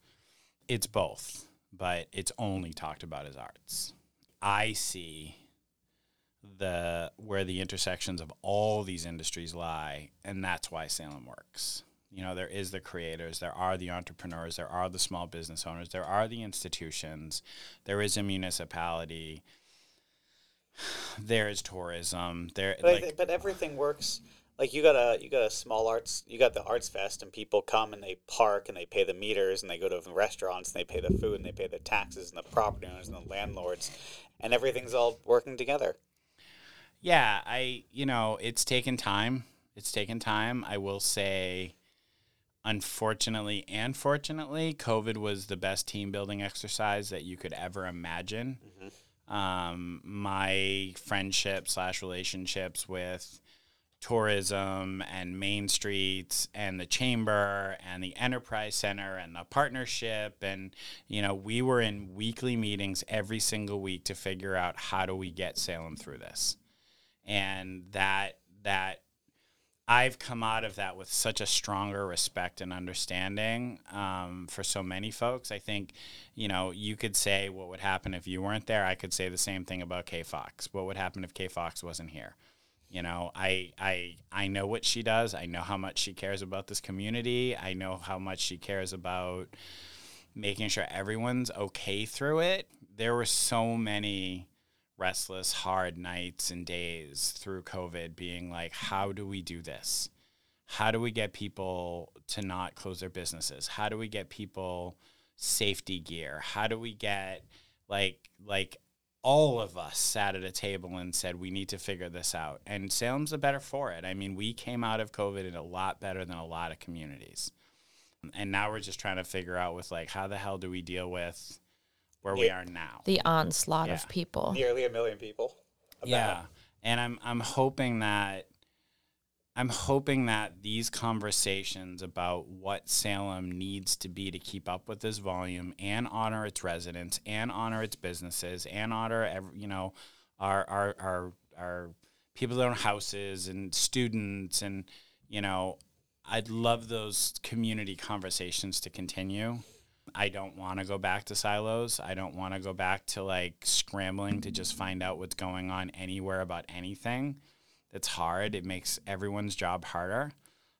It's both, but it's only talked about as arts. I see the where the intersections of all these industries lie, and that's why Salem works. You know, there is the creators, there are the entrepreneurs, there are the small business owners, there are the institutions, there is a municipality, there is tourism, there But like but everything works. Like you got a you got a small arts you got the arts fest and people come and they park and they pay the meters and they go to the restaurants and they pay the food and they pay the taxes and the property owners and the landlords and everything's all working together. Yeah, I you know, it's taken time. It's taken time. I will say unfortunately and fortunately, COVID was the best team building exercise that you could ever imagine. Um, my friendship slash relationships with tourism and Main Streets and the Chamber and the Enterprise Center and the partnership. And, you know, we were in weekly meetings every single week to figure out how do we get Salem through this. And that, that, I've come out of that with such a stronger respect and understanding um, for so many folks. I think, you know, you could say what would happen if you weren't there. I could say the same thing about Kate Fox. What would happen if Kate Fox wasn't here? You know, I I I know what she does. I know how much she cares about this community. I know how much she cares about making sure everyone's okay through it. There were so many restless, hard nights and days through COVID being like, how do we do this? How do we get people to not close their businesses? How do we get people safety gear? How do we get like like all of us sat at a table and said we need to figure this out and salem's the better for it i mean we came out of covid in a lot better than a lot of communities and now we're just trying to figure out with like how the hell do we deal with where we are now The onslaught Yeah. of people. Nearly a million people. about. yeah and i'm i'm hoping that i'm hoping that these conversations about what salem needs to be to keep up with this volume and honor its residents and honor its businesses and honor every, you know our our our our people that own houses and students and you know i'd love those community conversations to continue I don't want to go back to silos. I don't want to go back to like scrambling to just find out what's going on anywhere about anything. That's hard. It makes everyone's job harder.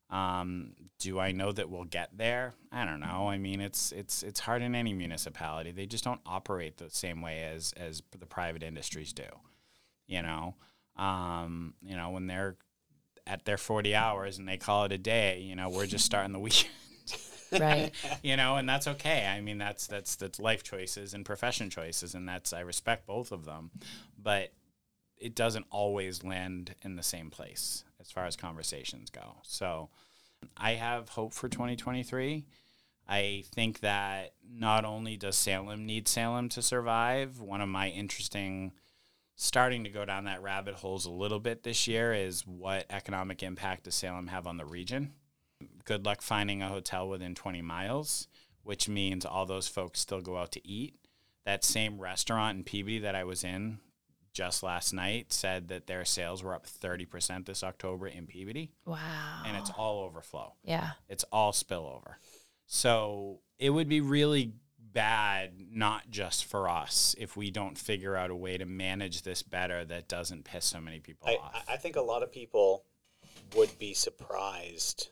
Um, do I know that we'll get there? I don't know. I mean, it's it's it's hard in any municipality. They just don't operate the same way as as the private industries do. You know, um, you know when they're at their forty hours and they call it a day. You know, we're just starting the weekend Right. you know, and that's okay. I mean, that's that's that's life choices and profession choices, and that's I respect both of them, but it doesn't always land in the same place as far as conversations go. So, I have hope for 2023. I think that not only does Salem need Salem to survive, one of my interesting starting to go down that rabbit holes a little bit this year is what economic impact does Salem have on the region? Good luck finding a hotel within 20 miles, which means all those folks still go out to eat. That same restaurant in Peabody that I was in just last night said that their sales were up 30% this October in Peabody, Wow. and it's all overflow. yeah. It's all spillover. So it would be really bad, not just for us, if we don't figure out a way to manage this better that doesn't piss so many people I, off. I- I think a lot of people would be surprised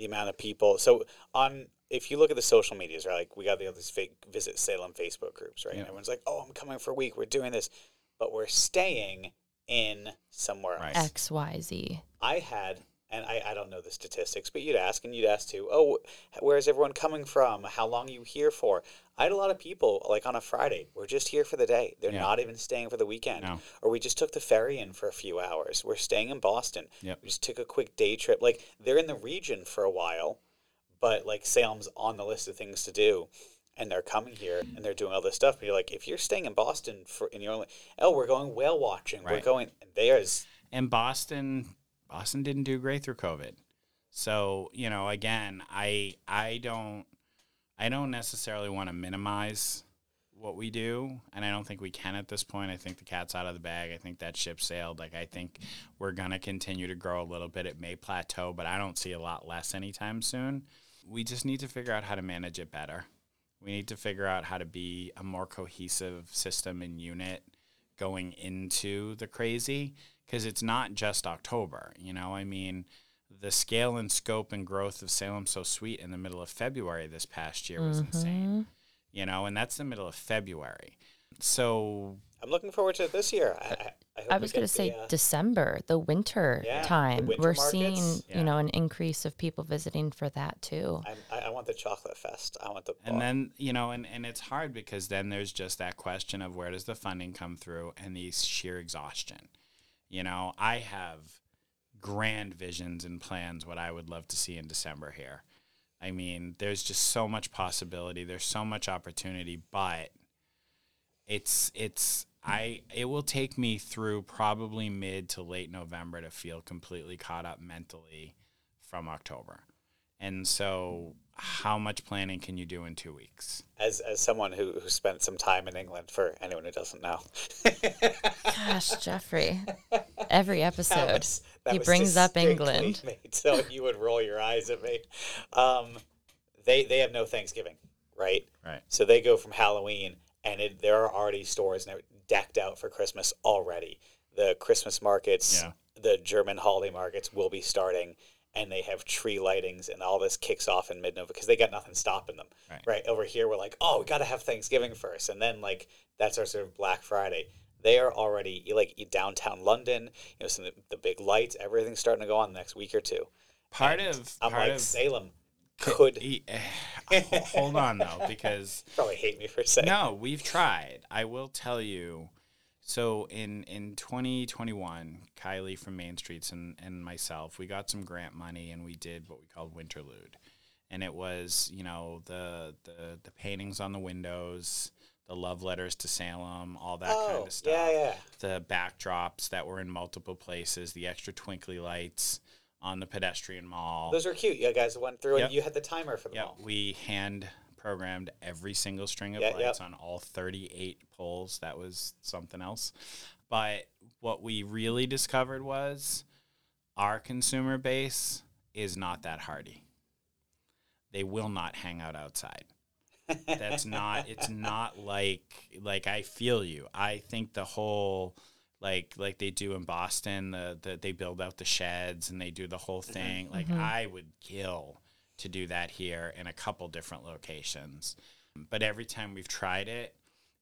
the amount of people. So on, if you look at the social medias, right, like we got the all these fake visit Salem Facebook groups, right? Yeah. And everyone's like, "Oh, I'm coming for a week. We're doing this," but we're staying in somewhere else. Right. X Y Z. I had, and I, I don't know the statistics, but you'd ask and you'd ask too, oh, where's everyone coming from? How long are you here for? I had a lot of people, like on a Friday, we're just here for the day. They're Yeah. not even staying for the weekend. No. Or we just took the ferry in for a few hours. We're staying in Boston. Yep. We just took a quick day trip. Like they're in the region for a while, but like Salem's on the list of things to do. And they're coming here and they're doing all this stuff. But you're like, if you're staying in Boston for, and you're only, oh, we're going whale watching. We're going, there's, and Boston Boston didn't do great through COVID. So, you know, again, I I don't I don't necessarily want to minimize what we do, and I don't think we can at this point. I think the cat's out of the bag. I think that ship sailed. Like I think we're gonna continue to grow a little bit. It may plateau, but I don't see a lot less anytime soon. We just need to figure out how to manage it better. We need to figure out how to be a more cohesive system and unit going into the crazy because it's not just October. You know, I mean, the scale and scope and growth of Salem So Sweet in the middle of February this past year was insane. You know, and that's the middle of February. So I'm looking forward to it this year. I, I, I, hope I was going to say the, uh, December, the winter Yeah, the time. winter We're markets. seeing, Yeah. you know, an increase of people visiting for that too. I'm, I, I want the chocolate fest. I want the. and then you know and, and it's hard because then there's just that question of where does the funding come through and the sheer exhaustion you know i have grand visions and plans what i would love to see in december here i mean there's just so much possibility there's so much opportunity but it's it's I it will take me through probably mid to late November to feel completely caught up mentally from October. And so how much planning can you do in 2 weeks? As as someone who who spent some time in England for anyone who doesn't know. Gosh, Jeffrey. Every episode was- that he was brings up England. made so you would roll your eyes at me. Um, they they have no Thanksgiving, right? Right. So they go from Halloween, and it, there are already stores now decked out for Christmas already. The Christmas markets, Yeah. the German holiday markets will be starting, and they have tree lightings, and all this kicks off in mid November because they got nothing stopping them. Right. Over here, we're like, oh, we got to have Thanksgiving first, and then like that's our sort of Black Friday. They are already like downtown London. You know, some of the, the big lights, everything's starting to go on the next week or two. Part And of I'm part like of Salem could E- eh, hold on though because probably hate me for saying no, we've tried. I will tell you. So in in 2021, Kylie from Main Streets and and myself, we got some grant money and we did what we called Winterlude, and it was you know the the the paintings on the windows, the love letters to Salem, all that Oh, kind of stuff. yeah, yeah. The backdrops that were in multiple places, the extra twinkly lights on the pedestrian mall. Those were cute. You guys went through Yep. and you had the timer for them Yeah, all. we hand programmed every single string of Yeah, lights yep. on all 38 poles. That was something else. But what we really discovered was our consumer base is not that hardy. They will not hang out outside. That's not it's not like like I feel you. I think the whole like like they do in Boston, the, the they build out the sheds and they do the whole mm-hmm. thing. Like mm-hmm. I would kill to do that here in a couple different locations. But every time we've tried it,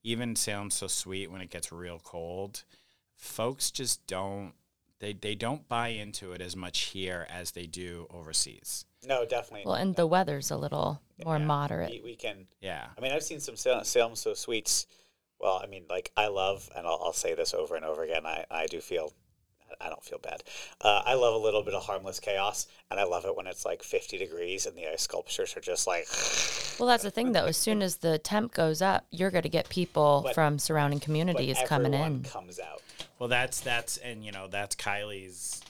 even Salem So Sweet when it gets real cold, folks just don't they, they don't buy into it as much here as they do overseas. No, definitely. Well, and the weather's a little more Yeah. moderate. we, we can. Yeah. I mean, I've seen some Salem, Salem So Sweets. Well, I mean, like I love, and I'll, I'll say this over and over again. I, I do feel, I don't feel bad. Uh, I love a little bit of harmless chaos, and I love it when it's like 50 degrees and the ice sculptures are just like. Well, that's the thing, though. As soon as the temp goes up, you're going to get people But- from surrounding but communities coming in. Comes out. Well, that's that's and you know that's Kylie's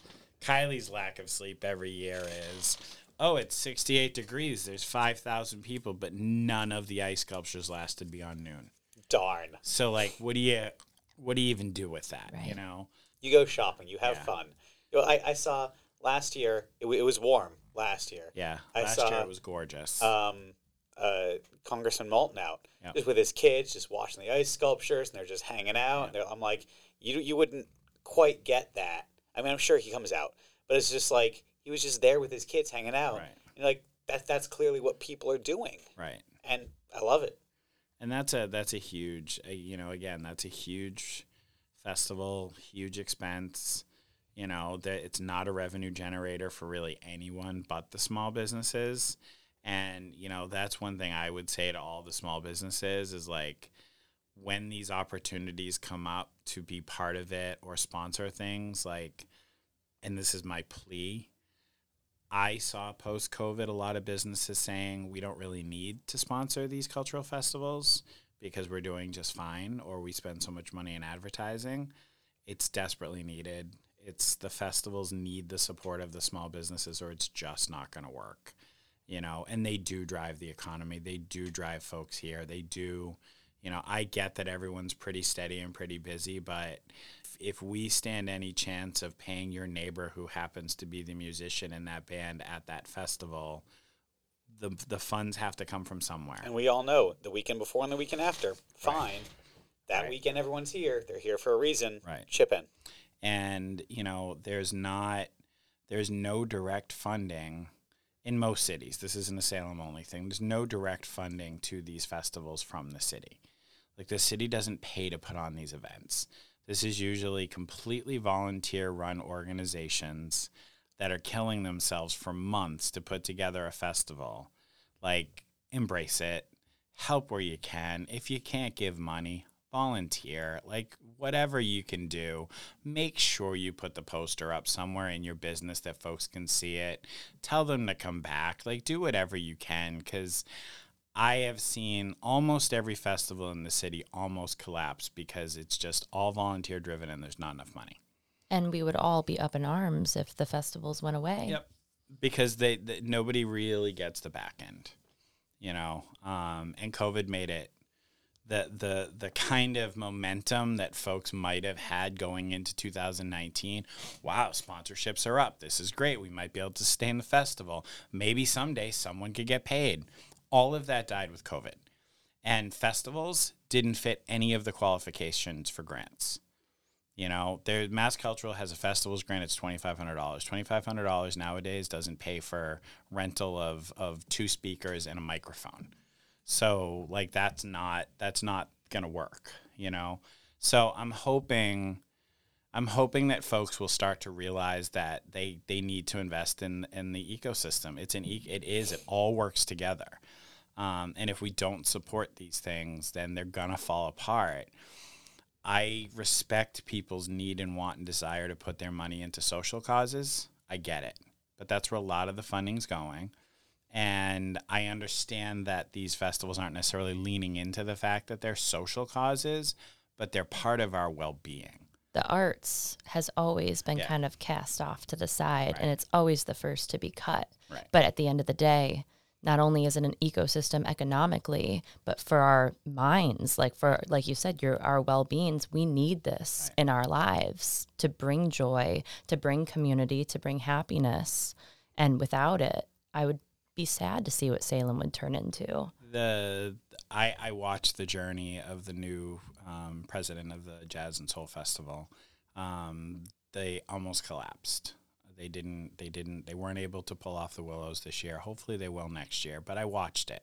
Kylie's lack of sleep every year is oh it's 68 degrees there's 5,000 people but none of the ice sculptures lasted beyond noon. Darn. So like what do you what do you even do with that, you know? You go shopping. You have Yeah. fun. You know, I, I saw last year. It, w- it was warm last year. Yeah. I Last saw, year it was gorgeous. um, uh, Congressman Moulton out Yep. just with his kids, just watching the ice sculptures, and they're just hanging out. And they're- I'm like, you you wouldn't quite get that. I mean, I'm sure he comes out, but it's just like he was just there with his kids hanging out. Right. And like that that's clearly what people are doing, right. and I love it. And that's a that's a huge uh, you know again that's a huge festival, huge expense. You know that it's not a revenue generator for really anyone but the small businesses. And you know that's one thing I would say to all the small businesses is like when these opportunities come up to be part of it or sponsor things like and this is my plea I saw post COVID a lot of businesses saying we don't really need to sponsor these cultural festivals because we're doing just fine or we spend so much money in advertising. It's desperately needed. It's the festivals need the support of the small businesses or it's just not going to work. You know, and they do drive the economy. They do drive folks here. They do, you know, I get that everyone's pretty steady and pretty busy, but if we stand any chance of paying your neighbor who happens to be the musician in that band at that festival, the the funds have to come from somewhere. And we all know the weekend before and the weekend after, fine. That Right. weekend, everyone's here. They're here for a reason. Right. Chip in. and you know there's not there's no direct funding in most cities this isn't a salem only thing there's no direct funding to these festivals from the city like the city doesn't pay to put on these events. This is usually completely volunteer run organizations that are killing themselves for months to put together a festival. Like embrace it. Help where you can. If you can't give money volunteer. Like whatever you can do make sure you put the poster up somewhere in your business that folks can see it. Tell them to come back. Like do whatever you can because I have seen almost every festival in the city almost collapse because it's just all volunteer driven and there's not enough money. And we would all be up in arms if the festivals went away. Yep. Because they, they nobody really gets the back end, you know. Um, and COVID made it the the the kind of momentum that folks might have had going into 2019. Wow, sponsorships are up. This is great. We might be able to stay in the festival. Maybe someday someone could get paid. All of that died with COVID. And festivals didn't fit any of the qualifications for grants. You know, there Mass Cultural has a festivals grant. It's twenty five hundred dollars. Twenty five hundred dollars nowadays doesn't pay for rental of of two speakers and a microphone. So like that's not that's not gonna work. You know. So I'm hoping. I'm hoping that folks will start to realize that they, they need to invest in in the ecosystem. It's an e- it is it all works together, um, and if we don't support these things, then they're gonna fall apart. I respect people's need and want and desire to put their money into social causes. I get it. But that's where a lot of the funding's going. And I understand that these festivals aren't necessarily leaning into the fact that they're social causes, but they're part of our well being. The arts has always been Yeah. kind of cast off to the side Right. and it's always the first to be cut. Right. But at the end of the day, not only is it an ecosystem economically, but for our minds, like for like you said, your our well beings, we need this in our lives to bring joy, to bring community, to bring happiness. And without it, I would be sad to see what Salem would turn into. the I, I watched the journey of the new um, president of the Jazz and Soul Festival. Um, they almost collapsed. They didn't. They didn't. They weren't able to pull off the Willows this year. Hopefully, they will next year. But I watched it.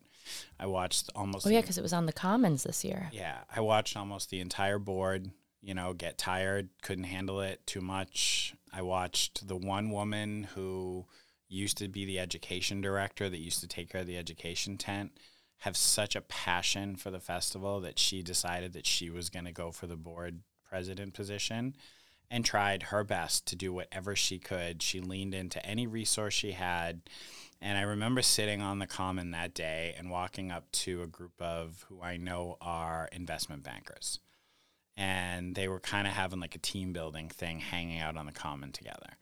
I watched almost. Oh yeah, because it was on the Commons this year. yeah, I watched almost the entire board. You know, get tired, couldn't handle it too much. I watched the one woman who used to be the education director that used to take care of the education tent have such a passion for the festival that she decided that she was going to go for the board president position and tried her best to do whatever she could. She leaned into any resource she had. And I remember sitting on the common that day and walking up to a group of who I know are investment bankers. And they were kind of having like a team building thing hanging out on the common together.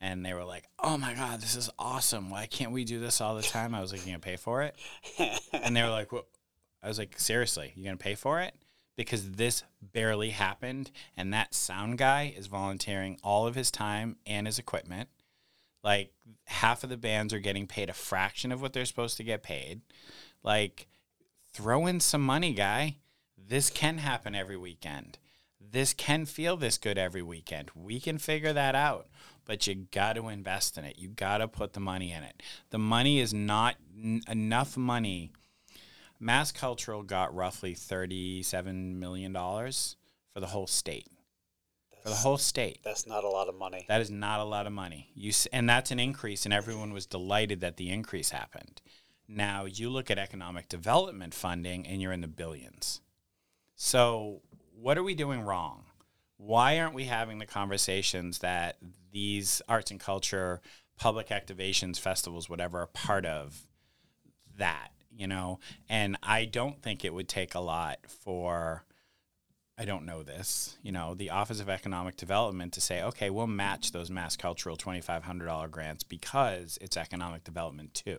And they were like, oh my God, this is awesome. Why can't we do this all the time? I was like, you going to pay for it? and they were like, "What?" I was like, seriously, you're gonna pay for it? Because this barely happened, and that sound guy is volunteering all of his time and his equipment. Like half of the bands are getting paid a fraction of what they're supposed to get paid. Like, throw in some money, guy. This can happen every weekend. This can feel this good every weekend. We can figure that out, but you got to invest in it. You got to put the money in it. The money is not n- enough money. Mass Cultural got roughly $37 million for the whole state. For the whole state. That's not a lot of money. That is not a lot of money. You s- and that's an increase, and everyone was delighted that the increase happened. Now you look at economic development funding, and you're in the billions. So what are we doing wrong? Why aren't we having the conversations that these arts and culture, public activations, festivals, whatever, are part of that? You know, and I don't think it would take a lot for I don't know this, you know, the Office of Economic Development to say, okay, we'll match those mass cultural $2,500 grants because it's economic development too.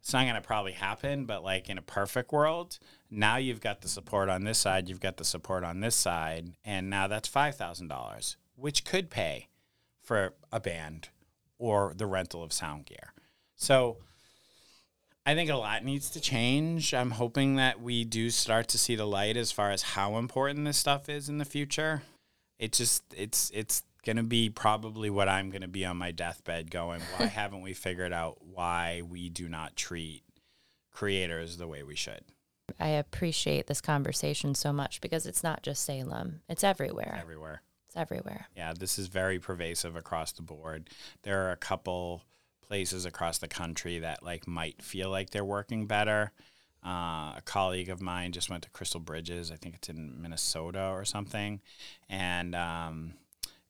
It's not going to probably happen, but like in a perfect world, now you've got the support on this side, you've got the support on this side, and now that's $5,000, which could pay for a band or the rental of sound gear. So, I think a lot needs to change. I'm hoping that we do start to see the light as far as how important this stuff is in the future. It just it's it's going to be probably what I'm going to be on my deathbed going, why haven't we figured out why we do not treat creators the way we should? I appreciate this conversation so much because it's not just Salem, it's everywhere. Everywhere. It's everywhere. Yeah, this is very pervasive across the board. There are a couple places across the country that like might feel like they're working better. Uh, a colleague of mine just went to Crystal Bridges. I think it's in Minnesota or something, and um,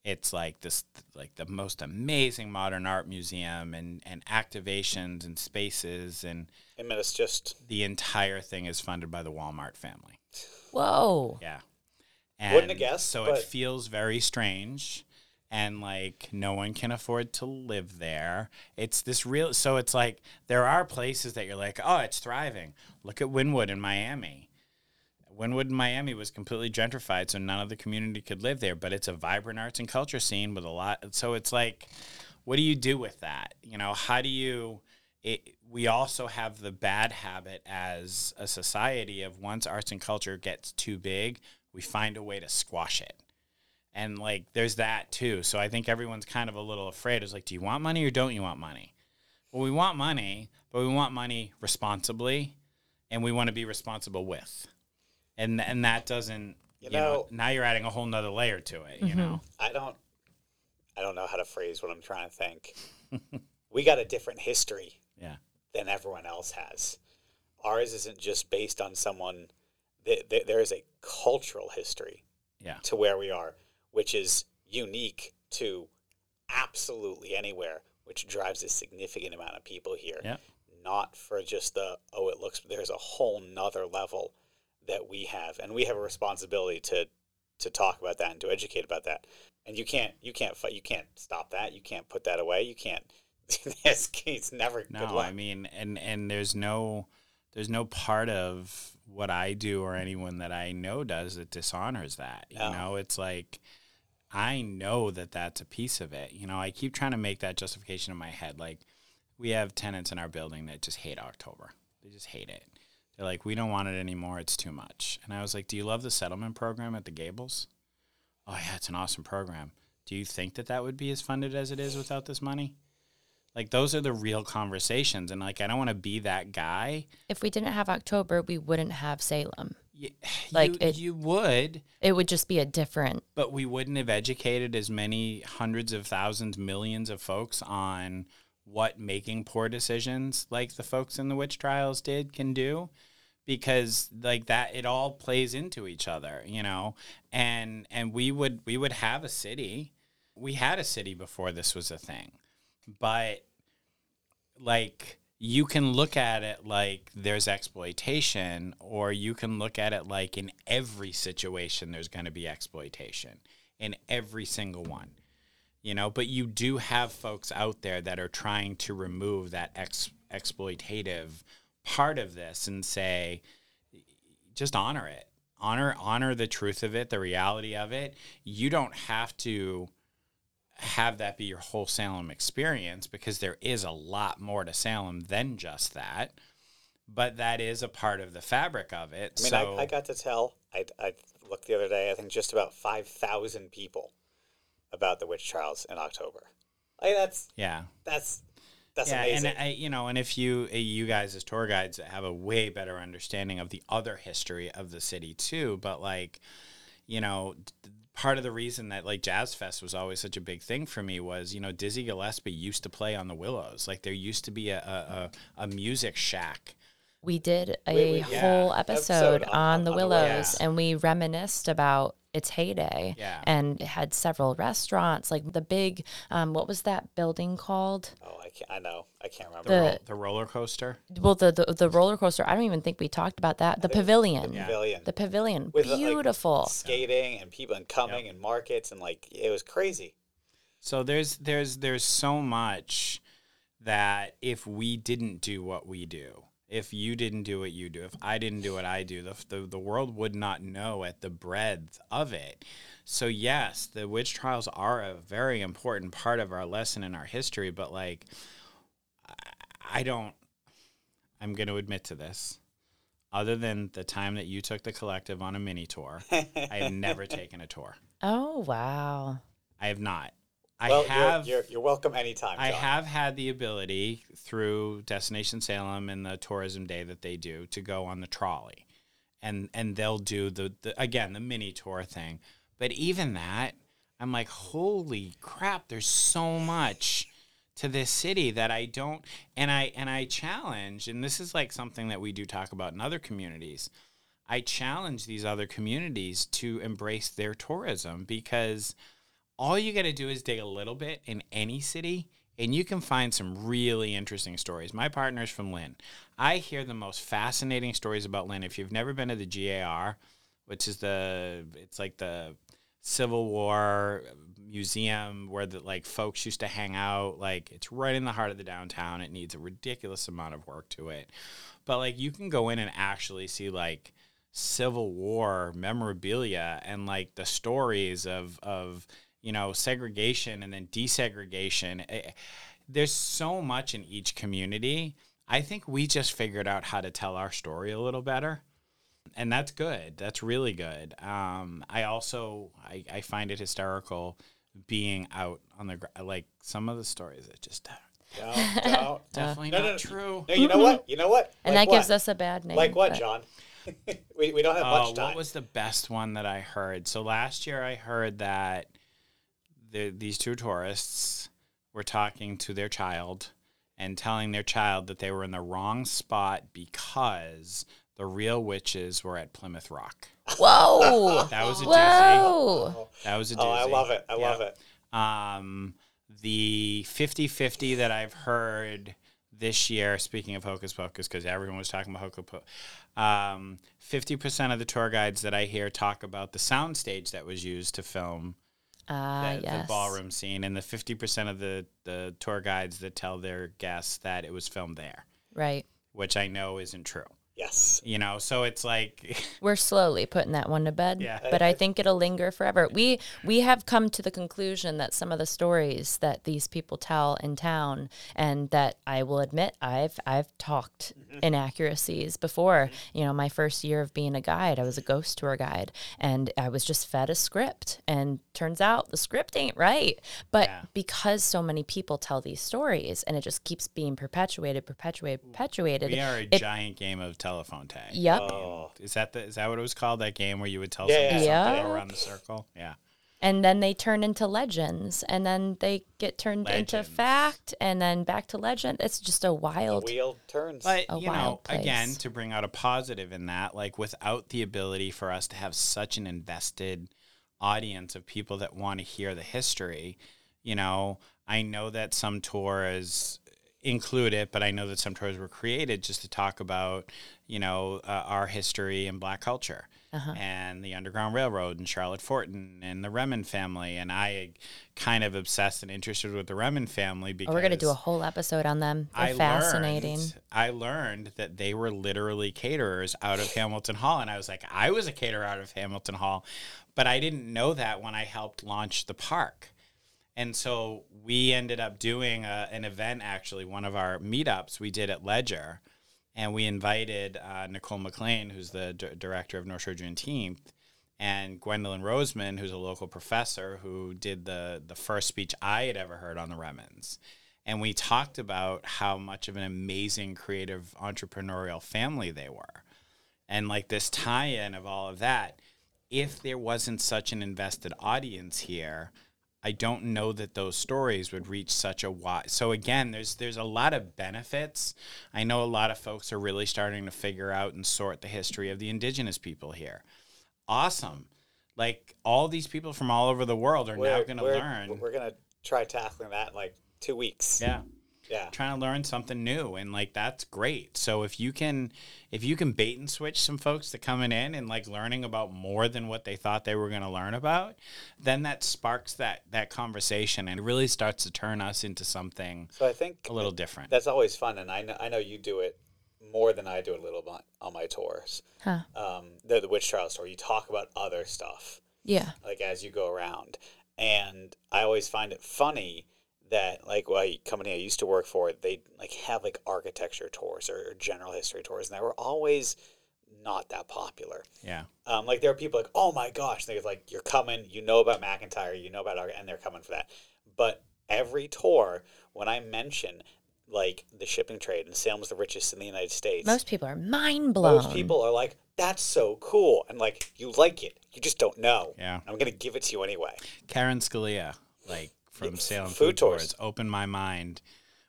it's like this like the most amazing modern art museum and and activations and spaces and I mean, it's just the entire thing is funded by the Walmart family. Whoa. Yeah. Wouldn't have guessed, So but- it feels very strange and like no one can afford to live there. It's this real so it's like there are places that you're like, "Oh, it's thriving. Look at Wynwood in Miami." Wynwood in Miami was completely gentrified, so none of the community could live there, but it's a vibrant arts and culture scene with a lot. So it's like, what do you do with that? You know, how do you? It, we also have the bad habit as a society of once arts and culture gets too big, we find a way to squash it. And like, there's that too. So I think everyone's kind of a little afraid. It's like, do you want money or don't you want money? Well, we want money, but we want money responsibly, and we want to be responsible with and and that doesn't you, You know, know- now you're adding a whole nother layer to it you know mm-hmm. I don't I don't know how to phrase what I'm trying to think. we got a different history yeah than everyone else has. Ours isn't just based on someone. Th- th- there is a cultural history yeah to where we are, which is unique to absolutely anywhere, which drives a significant amount of people here. Yeah. Not for just the oh, it looks. There's a whole nother level that we have, and we have a responsibility to to talk about that and to educate about that. And you can't you can't fight. You can't stop that. You can't put that away. You can't. it's, it's never good no i mean and and there's no there's no part of what i do or anyone that i know does that dishonors that you No. know it's like i know that that's a piece of it you know i keep trying to make that justification in my head like we have tenants in our building that just hate october. They just hate it. They're like we don't want it anymore. It's too much. And i was like do you love the settlement program at the gables? Oh yeah it's an awesome program. Do you think that that would be as funded as it is without this money? Like those are the real conversations and like i don't want to be that guy If we didn't have October, we wouldn't have Salem. Y- Like, you, it- you would. It would just be a different. but we wouldn't have educated as many hundreds of thousands millions of folks on what making poor decisions like the folks in the witch trials did can do. Because like that it all plays into each other you know? And and we would we would have a city. We had a city before this was a thing. But like you can look at it like there's exploitation or you can look at it like in every situation there's going to be exploitation in every single one you know? But you do have folks out there that are trying to remove that ex- exploitative part of this and say just honor it. Honor honor the truth of it the reality of it. You don't have to have that be your whole Salem experience because there is a lot more to Salem than just that. But that is a part of the fabric of it. I mean, so I, I got to tell. I, I looked the other day. I think just about five thousand people about the witch trials in October. Like that's yeah, that's that's yeah, amazing. and I, you know, and if you uh, you guys as tour guides have a way better understanding of the other history of the city too, but like, you know. D- Part of the reason that like Jazz Fest was always such a big thing for me was, you know, Dizzy Gillespie used to play on the Willows. Like there used to be a, a, a, a music shack We did a We- we- yeah, whole episode episode, on- on, on- the on the Willows, Willows. and we reminisced about its heyday. Yeah. And it had several restaurants, like the big, um, what was that building called? oh, I can't. I know. I can't remember. The- roll- the roller coaster. Well, the, the the roller coaster. I don't even think we talked about that. The pavilion. Yeah. Pavilion The pavilion. With, like, Beautiful. skating and people and coming and markets and like it was crazy. So there's there's there's so much that if we didn't do what we do, if you didn't do what you do, if I didn't do what I do, the the, the world would not know at the breadth of it. So yes, the witch trials are a very important part of our lesson in our history, but like I- I don't I'm going to admit to this. Other than the time that you took the collective on a mini tour, I have never taken a tour. Oh wow. I have not. I well, have you're, you're you're welcome anytime. I have had the ability through Destination Salem and the tourism day that they do to go on the trolley. And and they'll do the, the again the mini tour thing. But even that, I'm like, holy crap, there's so much to this city that I don't and I and I challenge, and this is like something that we do talk about in other communities. I challenge these other communities to embrace their tourism because all you got to do is dig a little bit in any city and you can find some really interesting stories. My partner's from Lynn. I hear the most fascinating stories about Lynn. If you've never been to the GAR, which is the it's like the Civil War museum where the like folks used to hang out, like it's right in the heart of the downtown. It needs a ridiculous amount of work to it. But like you can go in and actually see like Civil War memorabilia and like the stories of of you know segregation and then desegregation. Eh, there's so much in each community. I think we just figured out how to tell our story a little better. And that's good. That's really good. Um, I also I, I find it hysterical being out on the gr- like some of the stories that just No, no. definitely No, no, not no. true. No, you know what? You know what? and Like that gives what? us a bad name. like what, but- John? we, we don't have Oh, much time. what was the best one that I heard? So last year I heard that the, these two tourists were talking to their child and telling their child that they were in the wrong spot because the real witches were at Plymouth Rock. Whoa! That was a doozy. That was a doozy. oh, I love it. I Yeah. love it. Um, the 50 50 that I've heard this year, speaking of Hocus Pocus, because everyone was talking about Hocus Pocus, um, 50% of the tour guides that I hear talk about the soundstage that was used to film Ah, the, yes. the ballroom scene, and the 50% of the, the tour guides that tell their guests that it was filmed there, Right. which I know isn't true. Yes. You know, so it's like, We're slowly putting that one to bed. Yeah. But I think it'll linger forever. We we have come to the conclusion that some of the stories that these people tell in town and that I will admit I've I've talked mm-hmm. inaccuracies before. You know, my first year of being a guide, I was a ghost tour guide and I was just fed a script and turns out the script ain't right. But Yeah. because so many people tell these stories and it just keeps being perpetuated, perpetuated, perpetuated. we are a it- giant game of telephone tag. Yep. Oh. Is that the, is that what it was called? That game where you would tell Yeah, somebody yeah. something around the circle? Yeah. and then they turn into legends and then they get turned into fact and then back to legend it's just a The wild wheel turns. But a you know, place. again, to bring out a positive in that, like without the ability for us to have such an invested audience of people that want to hear the history, you know, I know that some tours include it, but I know that some tours were created just to talk about, you know, uh, our history and Black culture. Uh-huh. And the Underground Railroad and Charlotte Forten and the Remond family. And I kind of obsessed and interested with the Remond family because oh, we're gonna do a whole episode on them they're I fascinating Learned, I learned that they were literally caterers out of Hamilton Hall, and I was like, I was a caterer out of Hamilton Hall, but I didn't know that when I helped launch the park. And so we ended up doing a, an event, actually, one of our meetups we did at Ledger, and we invited uh, Nicole McClain, who's the d- director of North Shore Juneteenth, and Gwendolyn Rosemond, who's a local professor who did the the first speech I had ever heard on the Remonds. And we talked about how much of an amazing creative entrepreneurial family they were. And like this tie-in of all of that, if there wasn't such an invested audience here, I don't know that those stories would reach such a wide. So again, there's there's a lot of benefits. I know a lot of folks are really starting to figure out and sort the history of the indigenous people here. Awesome. Like all these people from all over the world are now going to learn. We're gonna try tackling that in like two weeks. yeah Yeah. trying to learn something new and like that's great so if you can if you can bait and switch some folks to coming in and like learning about more than what they thought they were going to learn about then that sparks that that conversation and really starts to turn us into something So I think a little different that's always fun, and I know I know you do it more than I do a little bit on my tours. huh Um, the the witch trial story. You talk about other stuff yeah like as you go around, and I always find it funny that like well, company I used to work for, they like have like architecture tours or general history tours, and they were always not that popular. yeah Um, like there are people like, oh my gosh, they're like, you're coming, you know about McIntire, you know about our, and they're coming for that. But every tour, when I mention like the shipping trade and Salem's the richest in the United States, most people are mind blown most people are like, that's so cool, and like you like it, you just don't know. Yeah. I'm gonna give it to you anyway. karen scalia like from Yeah, salem food food, tours. tours opened my mind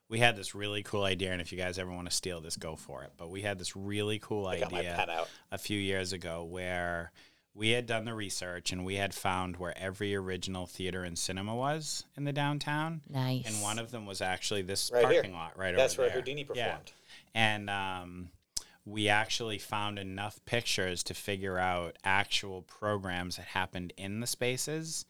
we had this really cool idea and if you guys ever want to steal this go for it but we had this really cool I got my idea out. a few years ago where we had done the research and we had found where every original theater and cinema was in the downtown. Nice. And one of them was actually this Right here. parking lot right That's over there. That's where there. Houdini Yeah. performed. And um, we actually found enough pictures to figure out actual programs that happened in the spaces.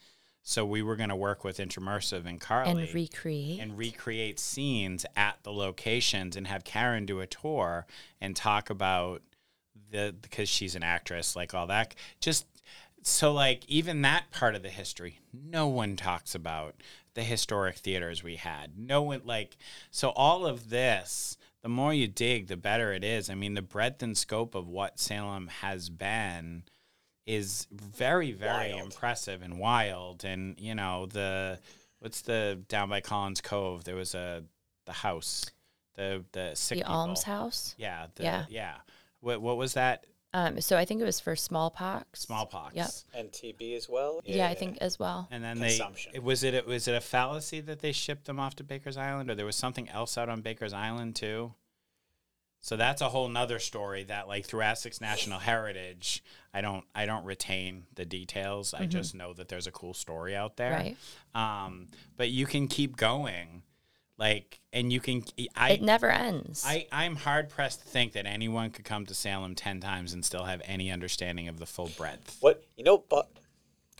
So we were going to work with Intramersive and Carly and recreate. and recreate scenes at the locations and have Karen do a tour and talk about the because she's an actress like all that. Just so like even that part of the history no one talks about the historic theaters we had. No one like so all of this the more you dig the better it is. I mean the breadth and scope of what salem has been is very very Wild. impressive and wild and you know the what's the down by collins cove there was a the house the the sick the people. almshouse. yeah the, Yeah. yeah what, what was that Um, so I think it was for smallpox. smallpox Yep. And TB as well. Yeah, I think as well. and then they it, was it a, was it a fallacy that they shipped them off to Baker's Island or there was something else out on Baker's Island too so that's a whole nother story that like through Essex National Heritage I don't I don't retain the details I just know that there's a cool story out there Right. um but you can keep going like and you can I it never ends. I, I'm hard pressed to think that anyone could come to Salem 10 times and still have any understanding of the full breadth. What you know, but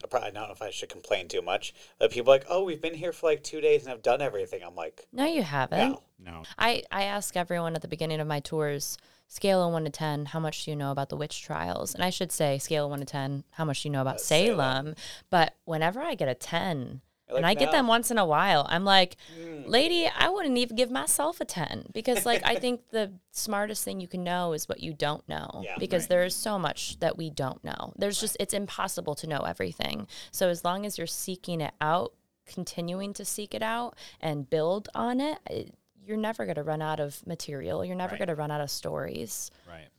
I probably don't know if I should complain too much. But people are like, oh, we've been here for like two days and I've done everything. I'm like, no, you haven't. no. No. I, I ask everyone at the beginning of my tours, scale of one to 10, how much do you know about the witch trials? And I should say, scale of one to 10, how much do you know about uh, Salem. Salem? But whenever I get a 10, You're and like, I get them once in a while, I'm like, lady, I wouldn't even give myself a 10 because, like, I think the smartest thing you can know is what you don't know Yeah. because Right. there is so much that we don't know. There's just, it's impossible to know everything. So as long as you're seeking it out, continuing to seek it out and build on it, it you're never going to run out of material. You're never Right. going to run out of stories. Right.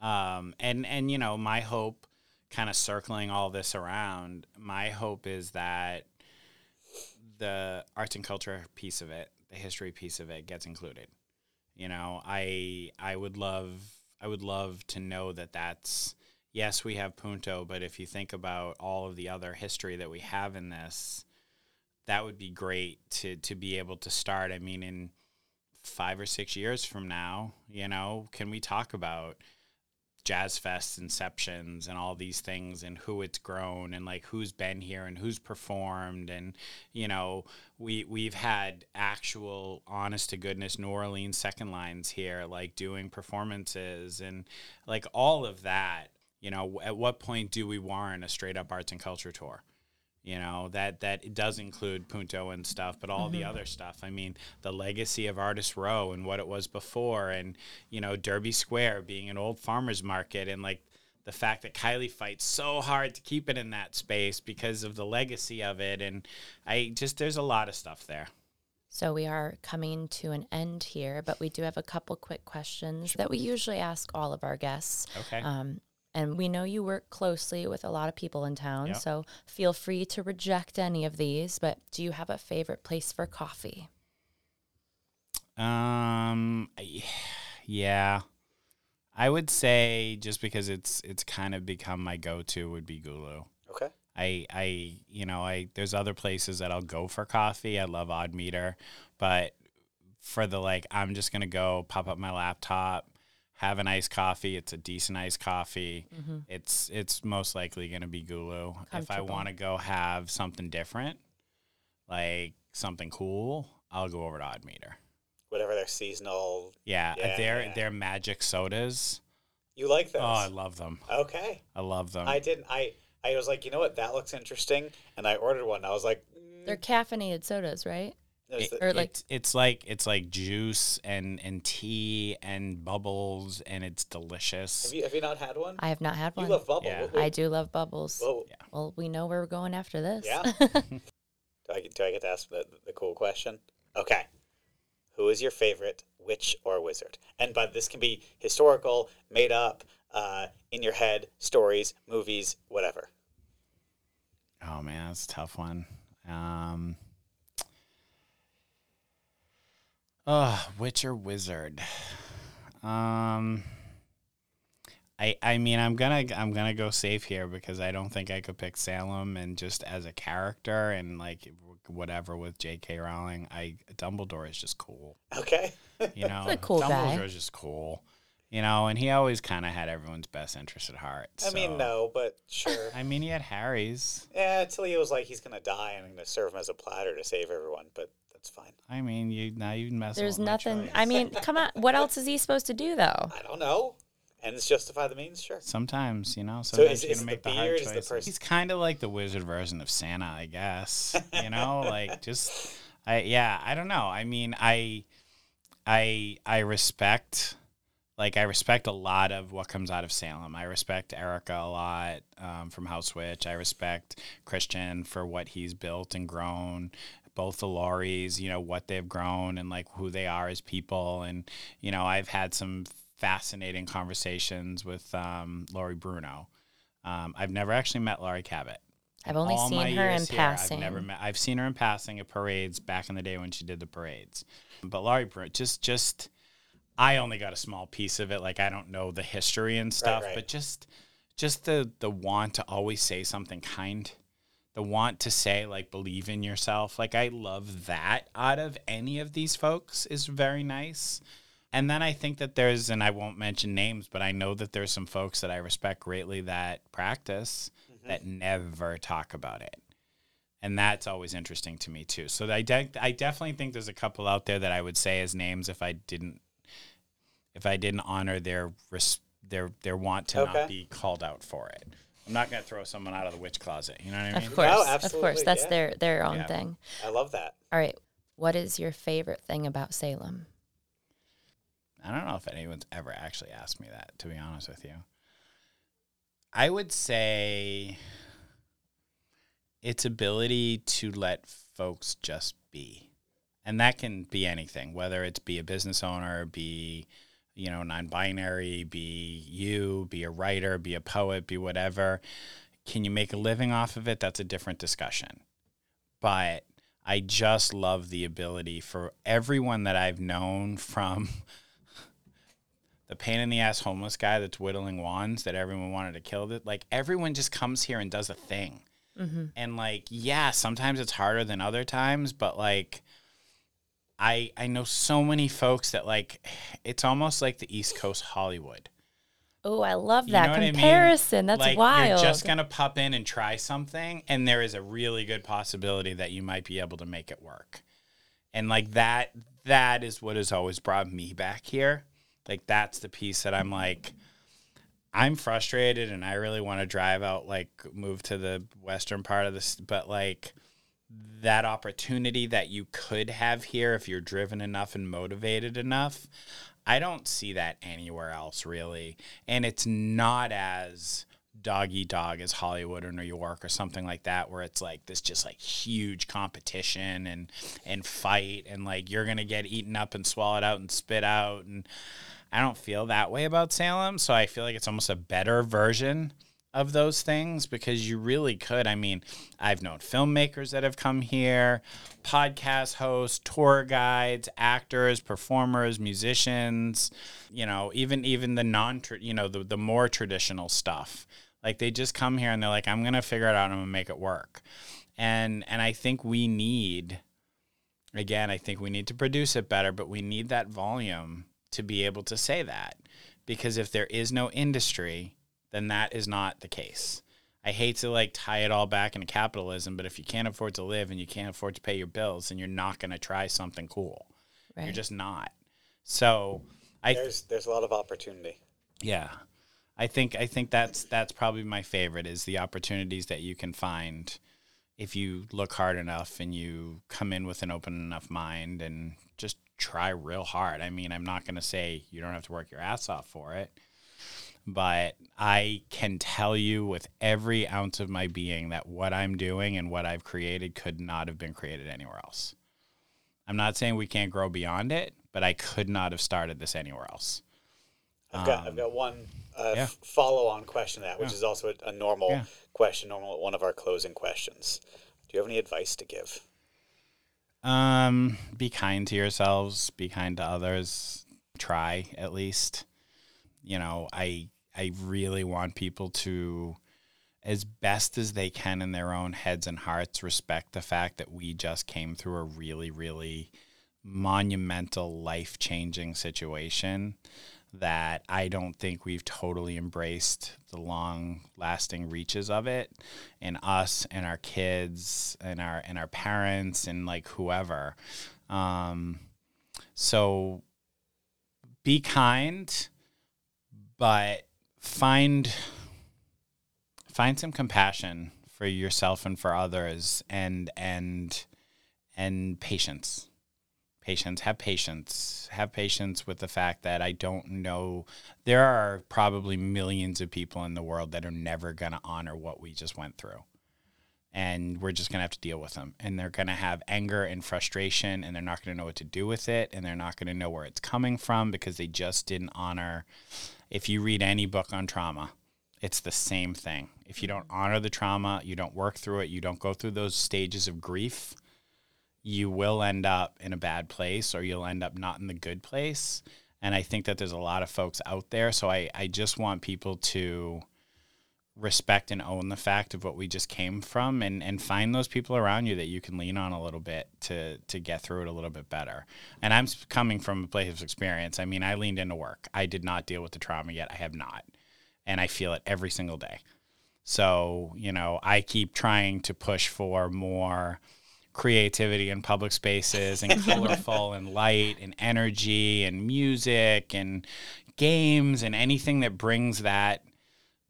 Um, and, and, you know, my hope, kind of circling all this around, my hope is that the arts and culture piece of it, the history piece of it gets included. You know, I I would love I would love to know that that's yes, we have Punto, but if you think about all of the other history that we have in this, that would be great to to be able to start. I mean, in five or six years from now, you know, can we talk about Jazz Fest inceptions and all these things and who it's grown and like who's been here and who's performed. And you know we we've had actual honest to goodness New Orleans second lines here like doing performances and like all of that you know at what point do we warrant a straight up arts and culture tour you know that that it does include punto and stuff but all the other stuff. I mean the legacy of artist row and what it was before and you know derby square being an old farmers market and like the fact that kylie fights so hard to keep it in that space because of the legacy of it. And i just there's a lot of stuff there. So we are coming to an end here, but we do have a couple quick questions that we usually ask all of our guests. okay. Um, and we know you work closely with a lot of people in town, Yep. so feel free to reject any of these. But do you have a favorite place for coffee? Um, yeah, I would say just because it's it's kind of become my go-to would be Gulu. Okay. I I you know I there's other places that I'll go for coffee. I love Odd Meter, but for the like I'm just gonna go pop up my laptop, have an iced coffee. It's a decent iced coffee. It's it's most likely gonna be Gulu. If I want to go have something different, like something cool, I'll go over to Odd Meter. Whatever their seasonal. Yeah, Yeah, their yeah. their magic sodas. You like those? Oh, I love them. okay. I love them. I didn't. I I was like, you know what? That looks interesting, and I ordered one. I was like, mm, They're caffeinated sodas, right? There's It- or like- it's, it's like it's like juice and and tea and bubbles and it's delicious. have you have you not had one? I have not had you one. love bubble. Yeah. What- what- I do love bubbles. Whoa. Well, we know where we're going after this. Yeah. Do I, get- do I get to ask the, the cool question? Okay. Who is your favorite witch or wizard? And but this can be historical, made up, uh, in your head, stories, movies, whatever. Oh man, that's a tough one. Um, oh, witch or wizard? Um, I, I mean I'm gonna I'm gonna go safe here because I don't think I could pick Salem and just as a character and like whatever with J.K. Rowling, I Dumbledore is just cool. Okay. You know, a cool guy. Dumbledore's just cool. You know, and he always kind of had everyone's best interest at heart. I mean, no, but sure. I mean, he had Harry's. yeah, until he was like, he's gonna die, and I'm gonna serve him as a platter to save everyone. But that's fine. I mean, you now you mess. There's with my nothing. choice. I mean, come on. What else is he supposed to do though? I don't know. And it's justify the means. Sure. Sometimes, you know, So sometimes is- you is gotta it make the the, hard beard? Is the He's kind of like the wizard version of Santa, I guess. You know, like just, I yeah, I don't know. I mean, I, I, I respect, like, I respect a lot of what comes out of Salem. I respect Erica a lot um, from HausWitch. I respect Christian for what he's built and grown. Both the Lauries, you know, what they've grown and like who they are as people. And, you know, I've had some fascinating conversations with um, Laurie Bruno. Um, I've never actually met Laurie Cabot. I've only All seen her in here, passing. I've never met. I've seen her in passing at parades back in the day when she did the parades. But Laurie Bruno, just just, I only got a small piece of it. Like I don't know the history and stuff, right. but just just the the want to always say something kind the want to say like believe in yourself. Like i love that out of any of these folks is very nice. And then i think that there's and i won't mention names but i know that there's some folks that i respect greatly that practice mm-hmm. that never talk about it. And that's always interesting to me too. So I, de- I definitely think there's a couple out there that i would say as names if i didn't if i didn't honor their res- their their want to Okay. not be called out for it i'm not going to throw someone out of the witch closet you know what i mean oh, Of course, of course, absolutely, that's yeah. their their own Yeah. thing. I love that. All right, what is your favorite thing about Salem? I don't know if anyone's ever actually asked me that, to be honest with you. I would say its ability to let folks just be. And that can be anything, whether it's be a business owner, be, you know, non binary, be you, be a writer, be a poet, be whatever. Can you make a living off of it? That's a different discussion. But I just love the ability for everyone that I've known from the pain in the ass homeless guy that's whittling wands that everyone wanted to kill. That like everyone just comes here and does a thing, mm-hmm. and like yeah, sometimes it's harder than other times, but like I I know so many folks that like it's almost like the East Coast Hollywood. Oh, I love You that know what I mean? comparison. That's like, wild. You're just gonna pop in and try something, and there is a really good possibility that you might be able to make it work. And like that, that is what has always brought me back here. Like that's the piece that I'm like, I'm frustrated, and I really want to drive out, like move to the western part of this, but like that opportunity that you could have here if you're driven enough and motivated enough. I don't see that anywhere else really. And it's not as doggy dog as Hollywood or New York or something like that where it's like this just like huge competition and and fight and like you're going to get eaten up and swallowed out and spit out and I don't feel that way about Salem, so I feel like it's almost a better version of those things because you really could. I mean, I've known filmmakers that have come here, podcast hosts, tour guides, actors, performers, musicians, you know, even even the non you know, the the more traditional stuff. Like they just come here and they're like, I'm gonna figure it out I'm gonna make it work. And and I think we need again, I think we need to produce it better, but we need that volume to be able to say that. Because if there is no industry, then that is not the case. I hate to like tie it all back into capitalism, but if you can't afford to live and you can't afford to pay your bills, then you're not going to try something cool. You're just not. So I There's there's a lot of opportunity. yeah. I think I think that's that's probably my favorite is the opportunities that you can find if you look hard enough and you come in with an open enough mind and just try real hard. I mean, I'm not going to say you don't have to work your ass off for it, but I can tell you with every ounce of my being that what I'm doing and what I've created could not have been created anywhere else. I'm not saying we can't grow beyond it, but I could not have started this anywhere else. I've got I've got one uh, Um, yeah. f- follow on question to that, which Yeah. is also a, a normal Yeah. question, normal one of our closing questions. Do you have any advice to give? Um, be kind to yourselves, be kind to others, try at least. You know, I I really want people to as best as they can in their own heads and hearts respect the fact that we just came through a really really monumental life-changing situation that I don't think we've totally embraced the long lasting reaches of it in us and our kids and our and our parents and like whoever. Um, so be kind, but find find some compassion for yourself and for others and and and patience. Patience have patience. Have patience with the fact that i don't know there are probably millions of people in the world that are never going to honor what we just went through. And we're just going to have to deal with them. And they're going to have anger and frustration and they're not going to know what to do with it and they're not going to know where it's coming from because they just didn't honor if you read any book on trauma it's the same thing if you don't honor the trauma you don't work through it you don't go through those stages of grief you will end up in a bad place or you'll end up not in the good place. And I think that there's a lot of folks out there. So I, I just want people to respect and own the fact of what we just came from and, and find those people around you that you can lean on a little bit to to get through it a little bit better. And I'm coming from a place of experience. I mean, I leaned into work. I did not deal with the trauma yet. I have not. And I feel it every single day. So, you know, I keep trying to push for more creativity in public spaces and colorful and light and energy and music and games and anything that brings that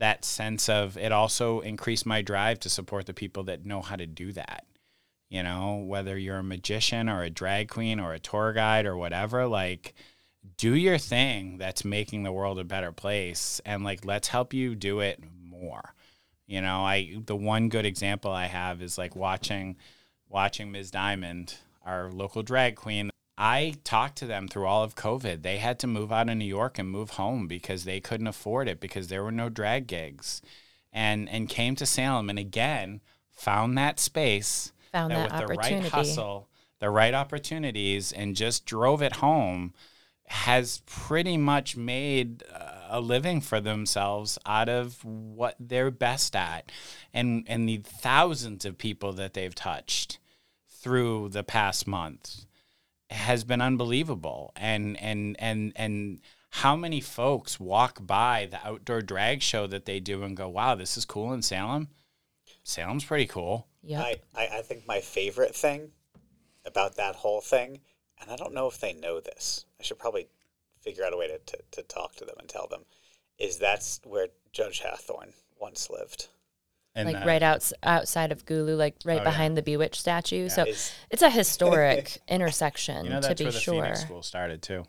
that sense of it also increased my drive to support the people that know how to do that you know whether you're a magician or a drag queen or a tour guide or whatever like do your thing that's making the world a better place and like let's help you do it more you know i the one good example i have is like watching watching Ms. Diamond, our local drag queen. I talked to them through all of COVID. They had to move out of New York and move home because they couldn't afford it because there were no drag gigs. And and came to Salem and again found that space found that, that with opportunity. the right hustle, the right opportunities and just drove it home has pretty much made a living for themselves out of what they're best at and and the thousands of people that they've touched through the past month has been unbelievable. And and and and how many folks walk by the outdoor drag show that they do and go wow this is cool in salem? Salem's pretty cool. Yeah I, I, I think my favorite thing about that whole thing, and I don't know if they know this, I should probably figure out a way to, to, to talk to them and tell them, is that's where Judge Hathorne once lived. And like that- right outs- outside of Gulu, like right Oh, yeah. behind the Bewitched statue. so Is- it's a historic intersection you know to be where the sure. phoenix school started too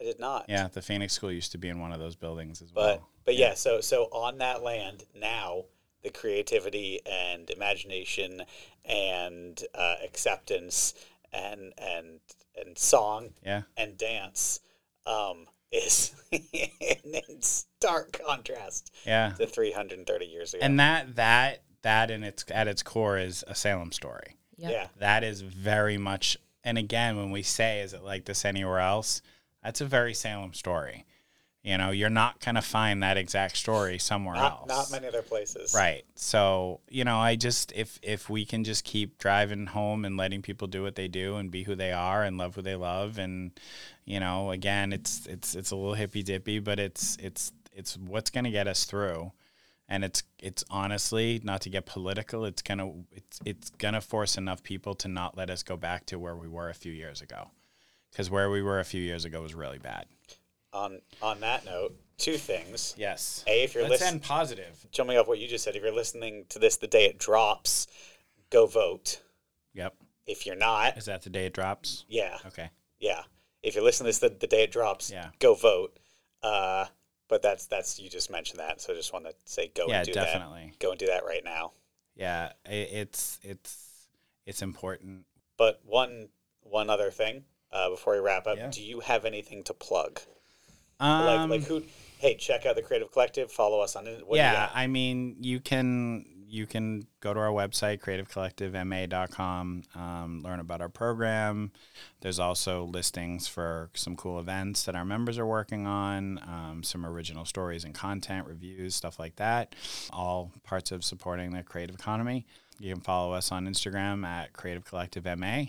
I did not. yeah the phoenix school used to be in one of those buildings as But well but yeah, so so on that land now, the creativity and imagination and uh, acceptance and and and song yeah and dance um, is. In stark contrast yeah. to 330 years ago. and that that that in its at its core is a salem story. Yep. yeah, that is very much and again when we say is it like this anywhere else? That's a very salem story you know you're not going to find that exact story somewhere not, else. not many other places. right. So you know i just if if we can just keep driving home and letting people do what they do and be who they are and love who they love and you know again it's it's it's a little hippy dippy but it's it's it's what's going to get us through. And it's it's honestly not to get political it's going to it's it's going to force enough people to not let us go back to where we were a few years ago. Cuz where we were a few years ago was really bad On on that note, two things. yes A, if you're let's listening, end positive jumping off what you just said, if you're listening to this the day it drops, go vote. yep If you're not, is that the day it drops yeah, okay yeah. If you're listening to this the, the day it drops, Yeah. go vote. Uh, but that's that's you just mentioned that, so I just want to say go yeah and do definitely that. Go and do that right now. yeah i it's it's it's important But one one other thing uh, before we wrap up, Yeah. do you have anything to plug? Um, like like who? Hey, check out the Creative Collective. Follow us on it. What yeah i mean you can you can go to our website, creativecollectivema.com, um, learn about our program. There's also listings for some cool events that our members are working on, um, some original stories and content, reviews, stuff like that. All parts of supporting the creative economy. You can follow us on Instagram at Creative Collective MA.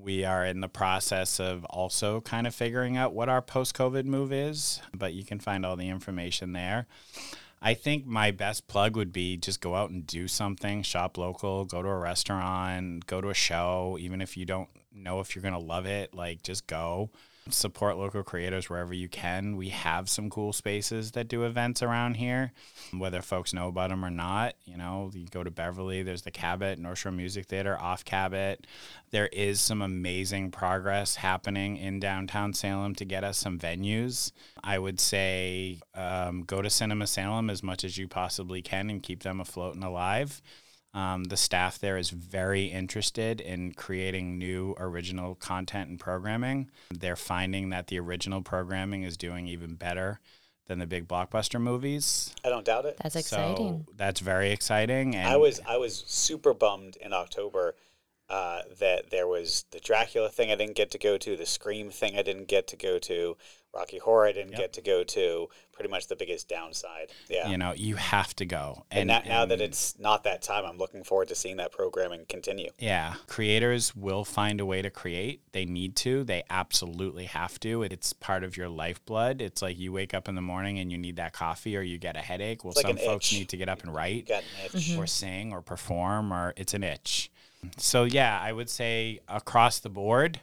We are in the process of also kind of figuring out what our post COVID move is, but you can find all the information there. I think my best plug would be just go out and do something, shop local, go to a restaurant, go to a show, even if you don't know if you're going to love it, like just go support local creators wherever you can. We have some cool spaces that do events around here, whether folks know about them or not. You know, you go to Beverly, there's the Cabot, North Shore Music Theater, off Cabot. There is some amazing progress happening in downtown Salem to get us some venues. I would say um, go to Cinema Salem as much as you possibly can and keep them afloat and alive. Um, the staff there is very interested in creating new original content and programming. They're finding that the original programming is doing even better than the big blockbuster movies. I don't doubt it. That's exciting. So that's very exciting. And I was I was super bummed in October uh, that there was the Dracula thing I didn't get to go to, the Scream thing I didn't get to go to, Rocky Horror I didn't Yep. get to go to. Pretty much the biggest downside. Yeah. you know, you have to go. and, now, now that it's not that time, I'm looking forward to seeing that programming continue. Yeah, creators will find a way to create. They need to. They absolutely have to. It's part of your lifeblood. It's like you wake up in the morning and you need that coffee or you get a headache. Well, like some an folks itch. need to get up and write Got an itch. Mm-hmm. or sing or perform or it's an itch. So, yeah, I would say across the board,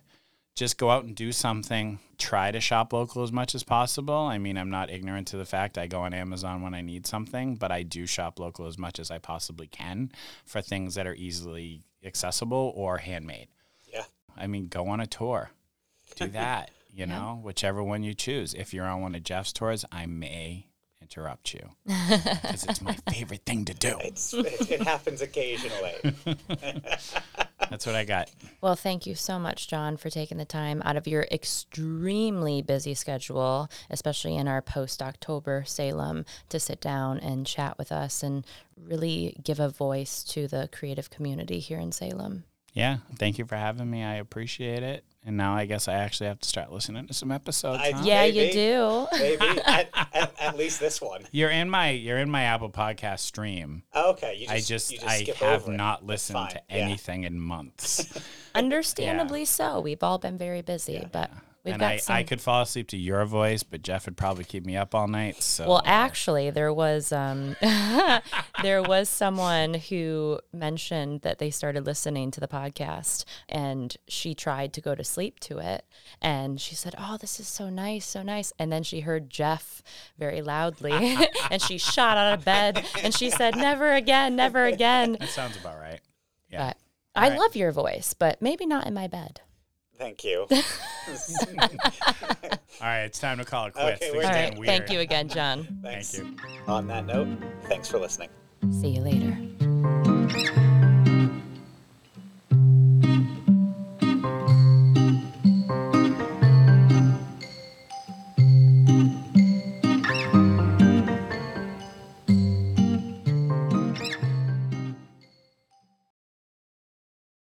just go out and do something. Try to shop local as much as possible. I mean, I'm not ignorant to the fact I go on Amazon when I need something, but I do shop local as much as I possibly can for things that are easily accessible or handmade. Yeah. I mean, go on a tour. Do that, you know, whichever one you choose. If you're on one of Jeff's tours, I may interrupt you because it's my favorite thing to do. It's, it, it happens occasionally. That's what I got. Well, thank you so much, John, for taking the time out of your extremely busy schedule, especially in our post October Salem, to sit down and chat with us and really give a voice to the creative community here in Salem. Yeah, thank you for having me. I appreciate it. And now I guess I actually have to start listening to some episodes. I- huh? Yeah, Maybe. you do. Maybe at, at, at least this one. You're in my you're in my Apple Podcast stream. Okay, you just, I just, you just I skip have over it. not That's listened fine. to Yeah. anything in months. Understandably so. We've all been very busy, but we've and I, some. I could fall asleep to your voice, but Jeff would probably keep me up all night. So Well, actually, there was um, there was someone who mentioned that they started listening to the podcast, and she tried to go to sleep to it, and she said, "Oh, this is so nice, so nice." And then she heard Jeff very loudly, and she shot out of bed, and she said, "Never again, never again." that sounds about right. Yeah. But I right. love your voice, but maybe not in my bed. Thank you. All right, it's time to call it quits. Okay, Thank you again, John. Thank you. On that note, thanks for listening. See you later.